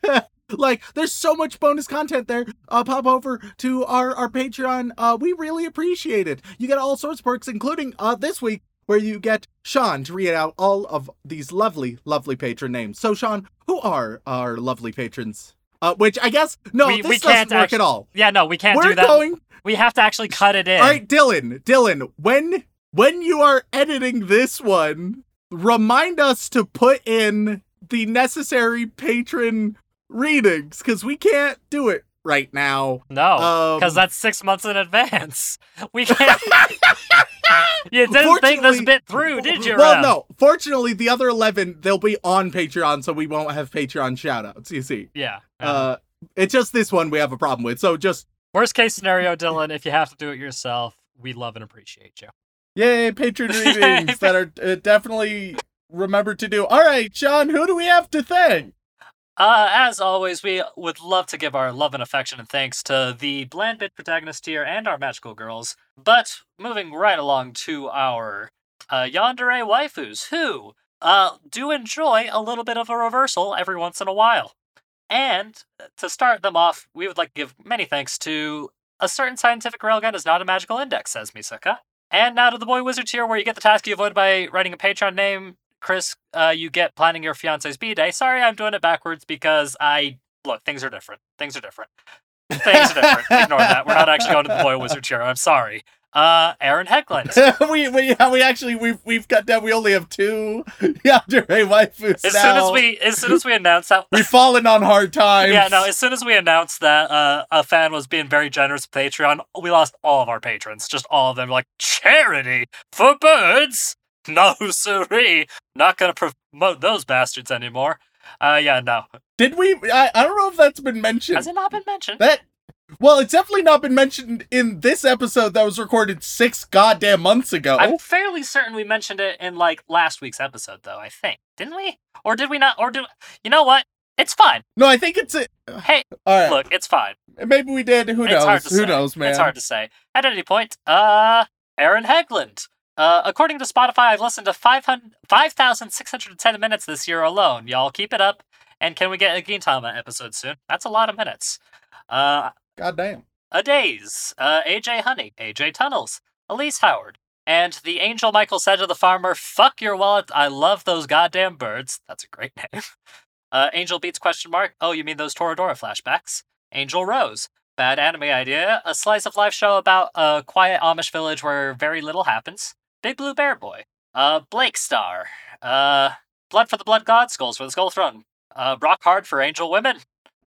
like there's so much bonus content there uh pop over to our our patreon uh we really appreciate it you get all sorts of perks including uh this week where you get sean to read out all of these lovely lovely patron names. So sean who are our lovely patrons? Uh which i guess no we, this we doesn't work actually, at all. Yeah no we can't We're do that. going... we have to actually cut it in. All right dylan dylan when when you are editing this one remind us to put in the necessary patron readings because we can't do it right now. No, because um, that's six months in advance. We can't. you didn't think this bit through, did you? Well, no. Fortunately, the other eleven they'll be on Patreon, so we won't have Patreon shoutouts. You see? Yeah. Uh, it's just this one we have a problem with. So just worst case scenario, Dylan. If you have to do it yourself, we love and appreciate you. Yay, patron readings that are uh, definitely remembered to do. All right, Sean, who do we have to thank? Uh, as always, we would love to give our love and affection and thanks to the Bland Bit protagonist here and our magical girls. But moving right along to our uh, yandere waifus, who uh, do enjoy a little bit of a reversal every once in a while. And to start them off, we would like to give many thanks to a certain scientific railgun is not a magical index, says Misaka. And now to the Boy Wizard tier, where you get the task you avoid by writing a Patreon name Chris, uh, you get planning your fiance's b day. Sorry, I'm doing it backwards because I look. Things are different. Things are different. Things are different. Ignore that. We're not actually going to the boy wizard chair. I'm sorry. Uh, Aaron Heckland. we we we actually we've we've got down. We only have two yandere waifus as now. soon as we as soon as we announce that we've fallen on hard times. Yeah, no. As soon as we announced that uh, a fan was being very generous with Patreon, we lost all of our patrons. Just all of them. Like charity for birds. No, siree. Not gonna promote those bastards anymore. Uh, yeah, no. Did we? I, I don't know if that's been mentioned. Has it not been mentioned? That. Well, it's definitely not been mentioned in this episode that was recorded six goddamn months ago. I'm fairly certain we mentioned it in like last week's episode, though. I think didn't we? Or did we not? Or do You know what? It's fine. No, I think it's a. Hey, all right. Look, it's fine. Maybe we did. Who it's knows? Who say. knows, man? It's hard to say. At any point, uh, Aaron Hegland. Uh, according to Spotify, I've listened to 5,610 minutes this year alone. Y'all keep it up. And can we get a Gintama episode soon? That's a lot of minutes. Uh, God damn. A Days, uh, AJ Honey, AJ Tunnels, Elise Howard, and the angel Michael said to the farmer, Fuck your wallet, I love those goddamn birds. That's a great name. Uh, angel Beats question mark. Oh, you mean those Toradora flashbacks? Angel Rose. Bad anime idea. A slice of life show about a quiet Amish village where very little happens. Big Blue Bear Boy, uh, Blake Star, uh, Blood for the Blood God, Skulls for the Skull Throne, uh, Rock Hard for Angel Women,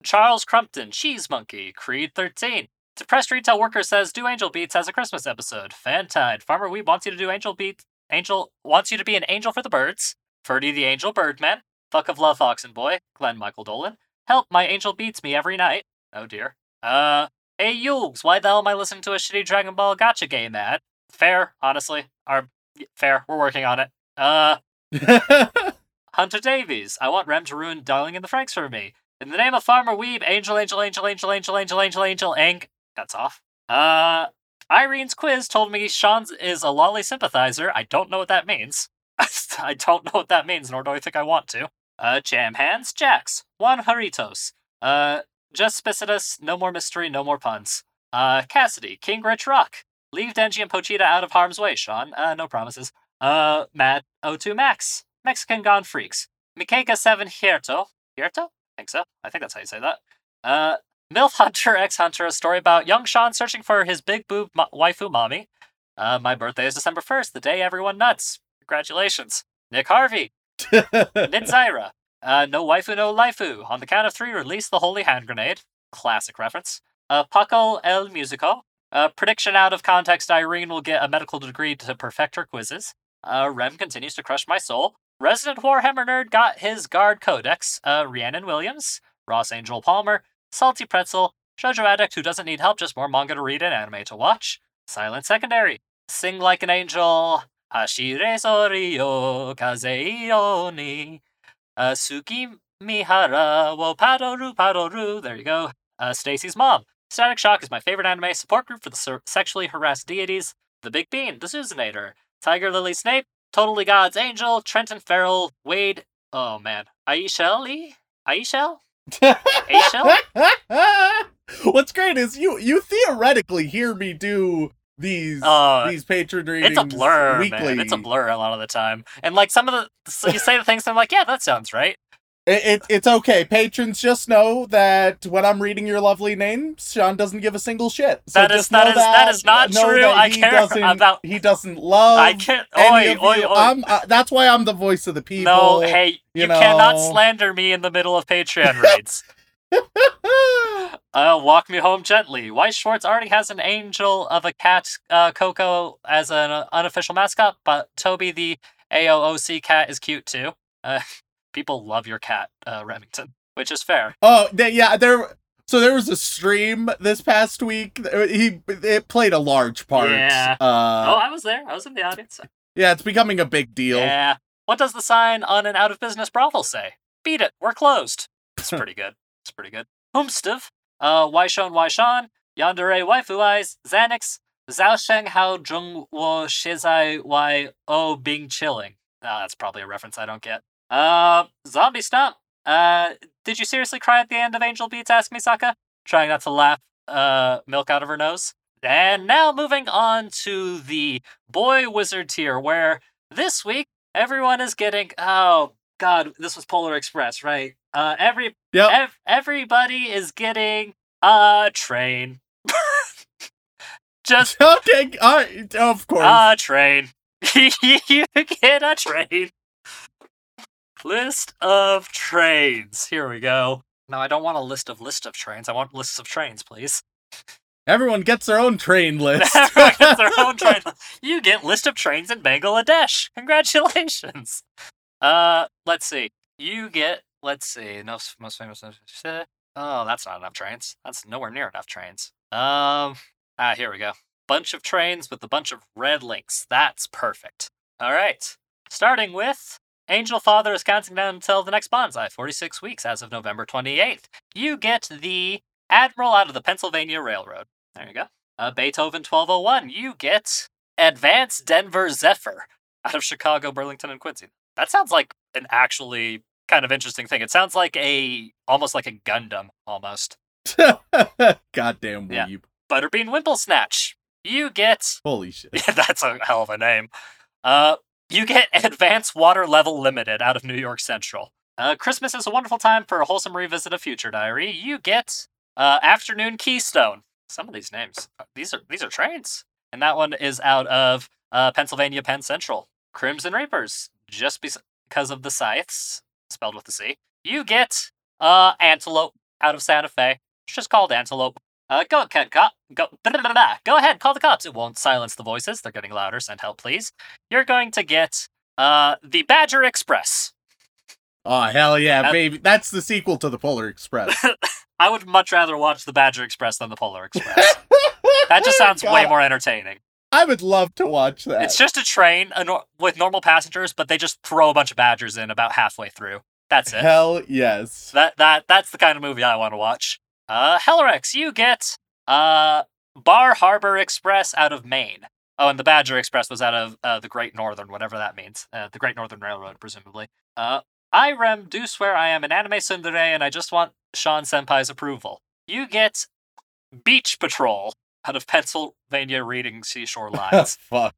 Charles Crumpton, Cheese Monkey, Creed 13. Depressed retail worker says, do Angel Beats as a Christmas episode. Fantide, Farmer Weeb wants you to do Angel Beats. Angel wants you to be an angel for the birds. Ferdy the Angel Birdman. Fuck of Love Oxen Boy. Glenn Michael Dolan. Help, my angel beats me every night. Oh dear. Uh, hey Yules, why the hell am I listening to a shitty Dragon Ball Gacha game ad? Fair, honestly. Our fair. We're working on it. Uh Hunter Davies. I want Rem to ruin Darling in the Franxx for me. In the name of Farmer Weeb, Angel, Angel, Angel, Angel, Angel, Angel, Angel, Angel, Ang. That's off. Uh Irene's quiz told me Sean is a loli sympathizer. I don't know what that means. I don't know what that means, nor do I think I want to. Uh, Jam Hands, Jax, Juan Haritos. Uh, Just Spicitus, no more mystery, no more puns. Uh, Cassidy, King Rich Rock. Leave Denji and Pochita out of harm's way, Sean. Uh, no promises. Uh, Matt O2 Max. Mexican Gone Freaks. Mikeka 7 Hierto. Hierto? I think so. I think that's how you say that. Uh, MILF Hunter X Hunter, a story about young Sean searching for his big boob mo- waifu mommy. Uh, my birthday is December 1st, the day everyone nuts. Congratulations. Nick Harvey. Nidzaira. Uh, no waifu, no laifu. On the count of three, release the holy hand grenade. Classic reference. Uh, Paco el Musico. Uh, prediction out of context Irene will get a medical degree to perfect her quizzes. Uh, Rem continues to crush my soul. Resident Warhammer Nerd got his Guard Codex. Uh, Rhiannon Williams. Ross Angel Palmer. Salty Pretzel. Shoujo Addict who doesn't need help, just more manga to read and anime to watch. Silent Secondary. Sing Like an Angel. Hashire Sorio Kazeiro ni. Uh, Suki Mihara wo Padoru Padoru. There you go. Uh, Stacy's mom. Static Shock is my favorite anime support group for the ser- sexually harassed deities. The Big Bean, the Susanator, Tiger Lily Snape, Totally God's Angel, Trenton Farrell, Wade. Oh man, Aisha Lee? Aisha? Aisha? What's great is you you theoretically hear me do these Uh, these patron readings It's a blur, weekly. man. It's a blur a lot of the time. And like some of the, so you say the things, and I'm like, yeah, that sounds right. It, it, it's okay. Patrons just know that when I'm reading your lovely name, Sean doesn't give a single shit. So That is- that know that is not know true. that I care doesn't, about- He doesn't love. I can't. Oi, oi, oi. I'm, uh, that's why I'm the voice of the people. no, hey, you you, cannot slander me in the middle of Patreon raids. Uh, walk me home gently. Weiss Schwartz already has an angel of a cat, uh, Coco, as an unofficial mascot, but Toby the AOOC cat is cute too. Uh, people love your cat, uh, Remington, which is fair. Oh, th- yeah, there. So there was a stream this past week. uh, He it played a large part. Yeah. Uh, oh, I was there. I was in the audience. yeah, it's becoming a big deal. Yeah. What does the sign on an out of business brothel say? Beat it. We're closed. It's pretty good. It's pretty good. Humstov. Uh, Wai Shon Wai Shan. Yandere Waifu Eyes. Xanix. Zhao Sheng Hao Zhong Wo Shizai Wai O Bing Chilling. Ah, that's probably a reference I don't get. Uh, Zombie Stomp. Uh, did you seriously cry at the end of Angel Beats? Ask Misaka. Trying not to laugh uh, milk out of her nose. And now moving on to the boy wizard tier, where this week everyone is getting oh god this was polar express right uh every Yep. ev- everybody is getting a train just Okay, uh, of course. a train you get a train list of trains here we go no i don't want a list of list of trains i want lists of trains please Everyone gets their own train list. Everyone gets their own train. You get list of trains in Bangladesh. Congratulations. Uh, let's see. You get. Let's see. No most famous. Oh, that's not enough trains. That's nowhere near enough trains. Um. Ah, here we go. Bunch of trains with a bunch of red links. That's perfect. All right. Starting with Angel Father is counting down until the next bonsai. Forty-six weeks as of November twenty-eighth. You get the Admiral out of the Pennsylvania Railroad. There you go. Uh, Beethoven 1201, you get Advanced Denver Zephyr out of Chicago, Burlington, and Quincy. That sounds like an actually kind of interesting thing. It sounds like a almost like a Gundam almost. Goddamn Yeah. weeb. Butterbean Wimple Snatch. You get Holy shit. yeah, that's a hell of a name. Uh, you get Advanced Water Level Limited out of New York Central. Uh, Christmas is a wonderful time for a wholesome revisit of Future Diary. You get uh, Afternoon Keystone. Some of these names, uh, these are these are trains, and that one is out of uh, Pennsylvania Penn Central. Crimson Reapers, just because of the scythes, spelled with the C. You get uh, Antelope out of Santa Fe. It's just called Antelope. Uh, go cop. Go, go ahead, call the cops. It won't silence the voices. They're getting louder. Send help, please. You're going to get uh, the Badger Express. Oh hell yeah, baby! That's the sequel to the Polar Express. I would much rather watch the Badger Express than the Polar Express. that just sounds way more entertaining. I would love to watch that. It's just a train with normal passengers, but they just throw a bunch of badgers in about halfway through. That's it. hell yes. That that that's the kind of movie I want to watch. Uh, Hellerex, you get uh Bar Harbor Express out of Maine. Oh, and the Badger Express was out of uh, the Great Northern, whatever that means. Uh, the Great Northern Railroad, presumably. Uh, I Rem do swear I am an anime tsundere, and I just want Sean Senpai's approval. You get Beach Patrol out of Pennsylvania reading Seashore Lines. Fuck.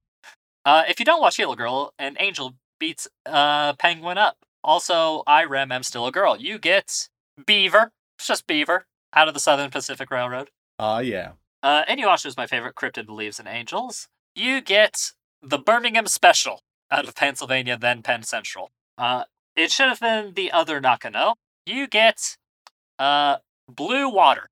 uh, if you don't watch Yellow Girl, an angel beats uh, Penguin up. Also, I Rem am still a girl. You get Beaver. It's just Beaver out of the Southern Pacific Railroad. Oh yeah. Uh, Inuyasha is my favorite cryptid believes in angels. You get the Birmingham Special out of Pennsylvania, then Penn Central. Uh, it should have been the other Nakano. You get uh, Blue Water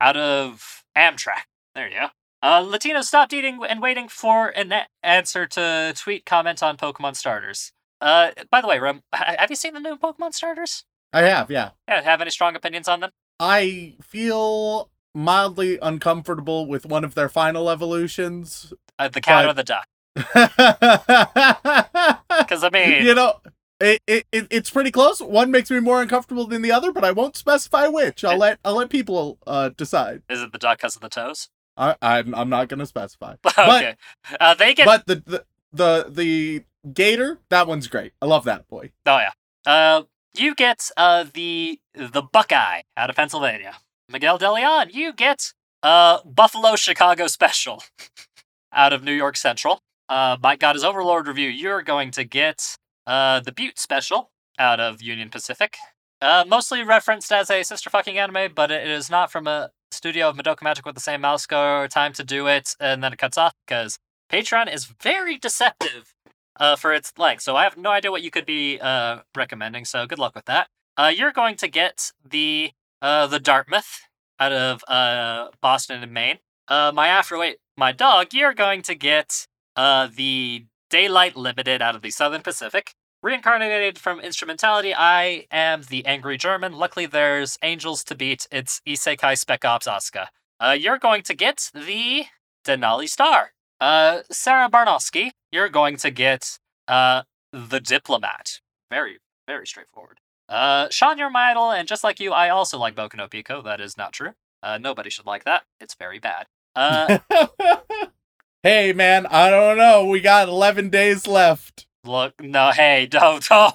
out of Amtrak. There you go. Uh, Latino stopped eating and waiting for an answer to tweet comment on Pokemon starters. Uh, by the way, Rem, have you seen the new Pokemon starters? I have, yeah. Yeah, have any strong opinions on them? I feel mildly uncomfortable with one of their final evolutions. Uh, the cat But- or the duck? Because I mean, you know, it, it, it it's pretty close. One makes me more uncomfortable than the other, but I won't specify which. I'll let I'll let people uh decide. is it the duck because of the toes? I, I'm I'm not gonna specify. okay. uh, they get. But the, the the the gator, that one's great. I love that boy. oh yeah. Uh, you get uh the the Buckeye out of Pennsylvania. Miguel De Leon. You get uh Buffalo Chicago Special out of New York Central. Uh, Mike got his Overlord review. You're going to get uh the Butte Special out of Union Pacific. Uh, mostly referenced as a sister fucking anime, but it is not from a studio of Madoka Magica with the same mouse score. Time to do it, and then it cuts off because Patreon is very deceptive uh, for its length. So I have no idea what you could be uh, recommending. So good luck with that. Uh, you're going to get the uh, the Dartmouth out of uh, Boston and Maine. Uh, my Afro Eight, my dog. You're going to get uh, the Daylight Limited out of the Southern Pacific. Reincarnated from Instrumentality, I am the Angry German. Luckily, there's angels to beat. It's Isekai Spec Ops Asuka. Uh, you're going to get the Denali Star. Uh, Sarah Barnowski, you're going to get uh, the Diplomat. Very, very straightforward. Uh, Sean, you're my idol, and just like you, I also like Boku no Pico. That is not true. Uh, nobody should like that. It's very bad. Uh, hey man, I don't know. We got 11 days left. look, no, hey, don't, don't,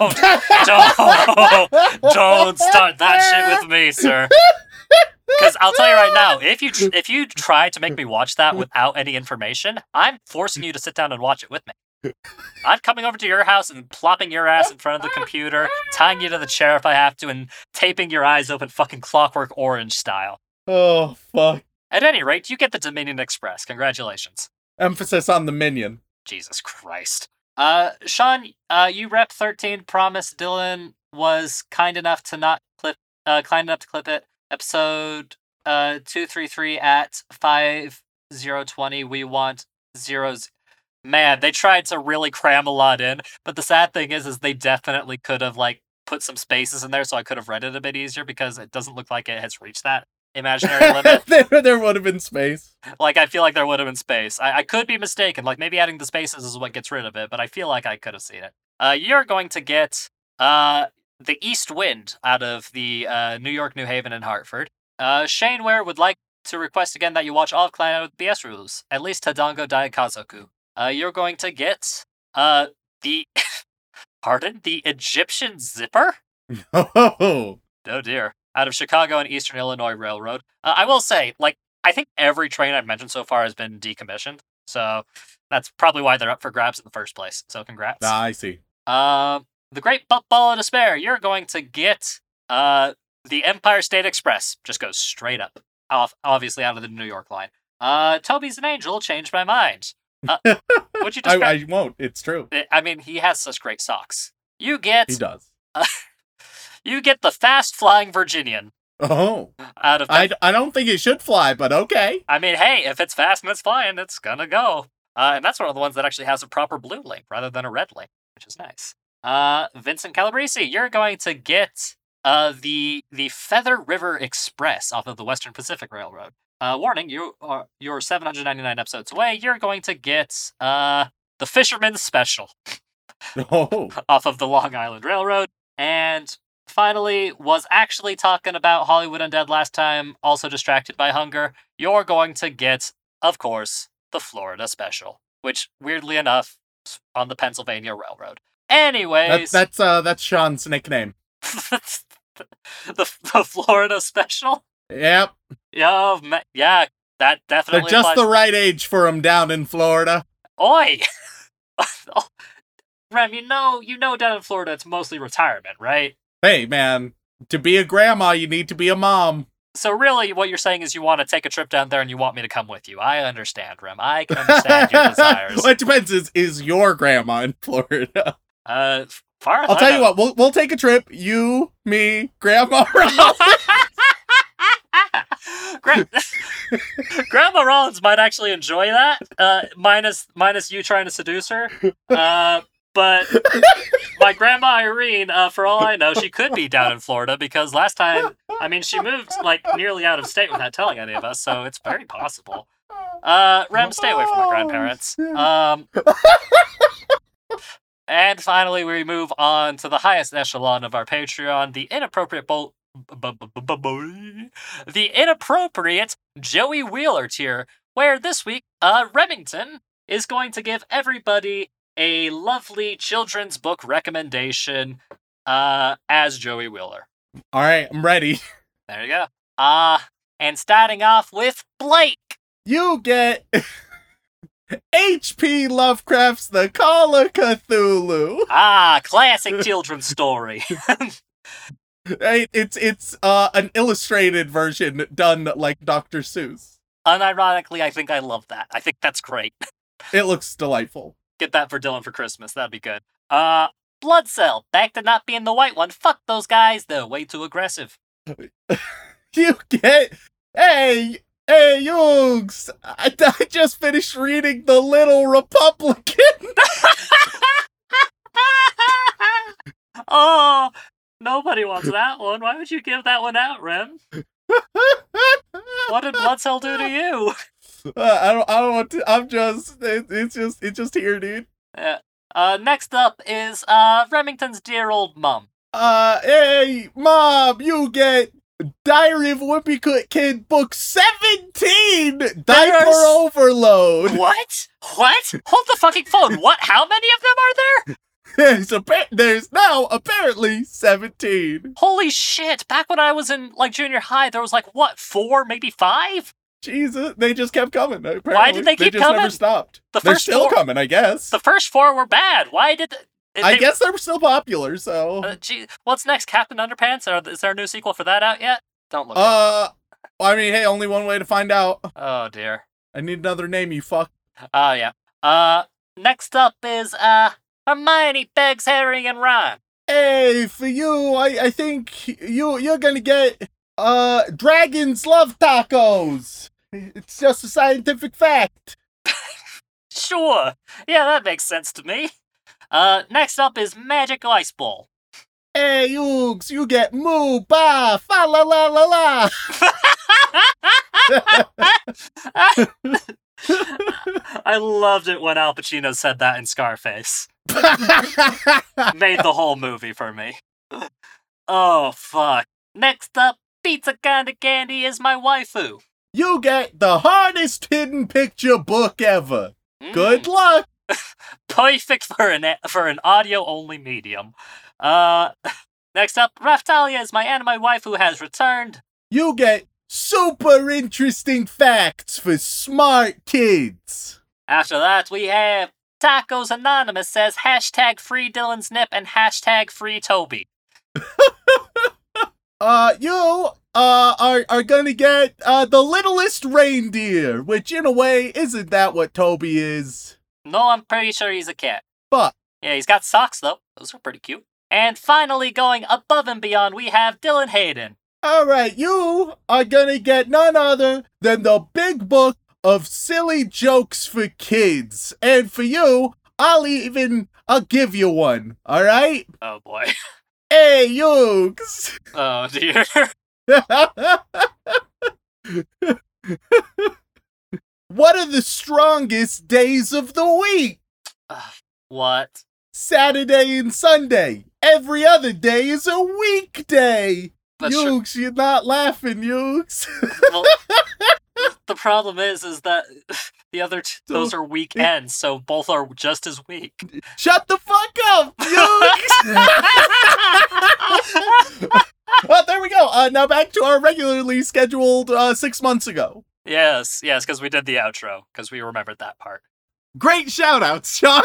don't, don't start that shit with me, sir. Because I'll tell you right now, if you tr- if you try to make me watch that without any information, I'm forcing you to sit down and watch it with me. I'm coming over to your house and plopping your ass in front of the computer, tying you to the chair if I have to, and taping your eyes open fucking Clockwork Orange style. Oh fuck. At any rate, you get the Dominion Express. Congratulations. Emphasis on the minion. Jesus Christ. Uh, Sean, uh, you rep 13 Promise Dylan was kind enough to not clip, uh, kind enough to clip it. Episode, uh, 233 at 5020. We want zeros. Man, they tried to really cram a lot in, but the sad thing is, is they definitely could have, like, put some spaces in there so I could have read it a bit easier because it doesn't look like it has reached that imaginary limit. there, there would have been space. Like I feel like there would have been space. I, I could be mistaken. Like maybe adding the spaces is what gets rid of it, but I feel like I could have seen it. Uh, you're going to get uh the East Wind out of the uh, New York, New Haven, and Hartford. Uh, Shane Ware would like to request again that you watch all of Clannad with BS rules, at least Tadango Daikazoku. Uh, you're going to get uh the pardon the Egyptian Zipper. Oh, Oh dear. Out of Chicago and Eastern Illinois Railroad. Uh, I will say, like, I think every train I've mentioned so far has been decommissioned. So that's probably why they're up for grabs in the first place. So congrats. ah, I see. Um, the Great Butt Ball of Despair. You're going to get uh the Empire State Express. Just goes straight up. Off, obviously out of the New York line. Uh, Toby's an angel. Changed my mind. Uh, would you I, describe? I won't. It's true. I mean, he has such great socks. You get He does. you get the fast flying Virginian Oh, out of I, I don't think it should fly, but okay. I mean, hey, if it's fast and it's flying, it's gonna go. Uh, and that's one of the ones that actually has a proper blue link rather than a red link, which is nice. Uh, Vincent Calabrese, you're going to get uh the the Feather River Express off of the Western Pacific Railroad. Uh, warning, you are you're 799 episodes away. You're going to get uh the Fisherman's Special Oh, off of the Long Island Railroad. And finally, was actually talking about Hollywood Undead last time, also distracted by hunger. You're going to get, of course, the Florida Special, which, weirdly enough, on the Pennsylvania Railroad. Anyways, that's that's uh that's Sean's nickname. the, the Florida Special? Yep. Yeah, yeah, that definitely. They're just applies. the right age for him down in Florida. Oi! Rem, you know, you know, down in Florida, it's mostly retirement, right? Hey, man, to be a grandma, you need to be a mom. So really, what you're saying is you want to take a trip down there and you want me to come with you. I understand, Rem. I can understand your desires. well, it depends. Is is your grandma in Florida? Uh, far I'll tell you what. We'll we'll take a trip. You, me, Grandma. Gra- Grandma Rollins might actually enjoy that, uh, minus minus you trying to seduce her. Uh, but my grandma Irene, uh, for all I know, she could be down in Florida because last time, I mean, she moved like nearly out of state without telling any of us, so it's very possible. Uh, Rem, stay away from my grandparents. Um, and finally, we move on to the highest echelon of our Patreon, the inappropriate bolt. The inappropriate Joey Wheeler tier, where this week, uh, Remington is going to give everybody a lovely children's book recommendation, uh, as Joey Wheeler. All right, I'm ready. There you go. Uh, and starting off with Blake. You get H.P. Lovecraft's The Call of Cthulhu. Ah, classic children's story. It's it's uh an illustrated version done like Dr. Seuss. Unironically, I think I love that. I think that's great. It looks delightful. Get that for Dylan for Christmas. That'd be good. Uh, Blood Cell. Back to not being the white one. Fuck those guys. They're way too aggressive. You get hey hey Yugs. I, I just finished reading The Little Republican. oh, nobody wants that one. Why would you give that one out, Rem? What did Blood Cell do to you? Uh, I don't I don't want to. I'm just it, it's just it's just here, dude. Yeah. Uh, next up is uh Remington's dear old mum. Uh, hey, mom, you get Diary of Wimpy Kid book 17! Diaper There's- overload! What? What? Hold the fucking phone. What? How many of them are there? There's, appa- there's now apparently 17. Holy shit! Back when I was in like junior high, there was like what four, maybe five. Jesus, they just kept coming. Apparently. Why did they keep just coming? never stopped. The They're still four- coming, I guess. The first four were bad. Why did? I they- guess they're still popular, so. Uh, gee, what's next? Captain Underpants? Or is there a new sequel for that out yet? Don't look. Uh, I mean, hey, only one way to find out. oh dear. I need another name, you fuck. Oh yeah. Uh, next up is uh Hermione begs Harry and Ron. Hey, for you, I, I think you you're gonna get uh dragons love tacos. It's just a scientific fact. Sure. Yeah, that makes sense to me. Uh, next up is Magic Ice Ball. Hey, Yugs, you get moo ba fa la la la la. I loved it when Al Pacino said that in Scarface. Made the whole movie for me. Oh fuck. Next up, Pizza Kinda Candy is my waifu. you get the hardest hidden picture book ever. Mm, Good luck. perfect for an for an audio only medium. Uh, next up, Raphtalia is my anime who has returned. You get super interesting facts for smart kids. After that, we have Tacos Anonymous says hashtag free Dylan's nip and hashtag free Toby. Uh, you uh are are gonna get uh the littlest reindeer, which in a way isn't that what Toby is, No, I'm pretty sure he's a cat. but Yeah, he's got socks though. Those are pretty cute. And finally, going above and beyond, we have Dylan Hayden. all right, you are gonna get none other than the big book of silly jokes for kids, and for you, I'll even I'll give you one. All right, Oh boy. hey, Yugs. Oh dear. what are the strongest days of the week? what? Saturday and Sunday. Every other day is a weekday. That's. Yugs, you're not laughing, Yugs. Well, the problem is, is that the other t- those are weekends, so both are just as weak. Shut the fuck up, Yugs. well, there we go. Uh, now back to our regularly scheduled uh, six months ago. Yes, yes, because we did the outro because we remembered that part. Great shout outs, Sean.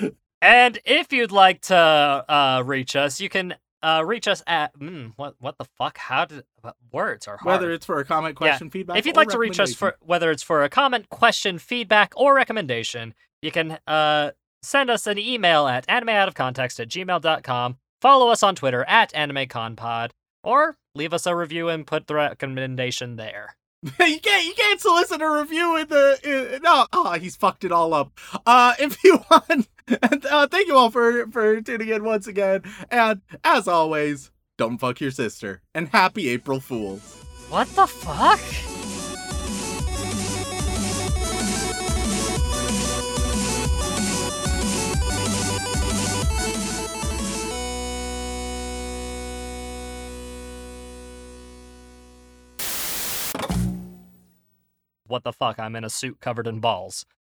and if you'd like to uh, reach us, you can uh, reach us at mm, what what the fuck? How did words are hard. Whether it's for a comment, question, feedback. if you'd or like to reach us for whether it's for a comment, question, feedback, or recommendation, you can uh, send us an email at animeoutofcontext at gmail.com. Follow us on Twitter at animeconpod, or leave us a review and put the recommendation there. you can't you can't solicit a review in the in, no oh he's fucked it all up uh if you want and, uh, thank you all for for tuning in once again and as always don't fuck your sister and happy april fools What the fuck? What the fuck? I'm in a suit covered in balls.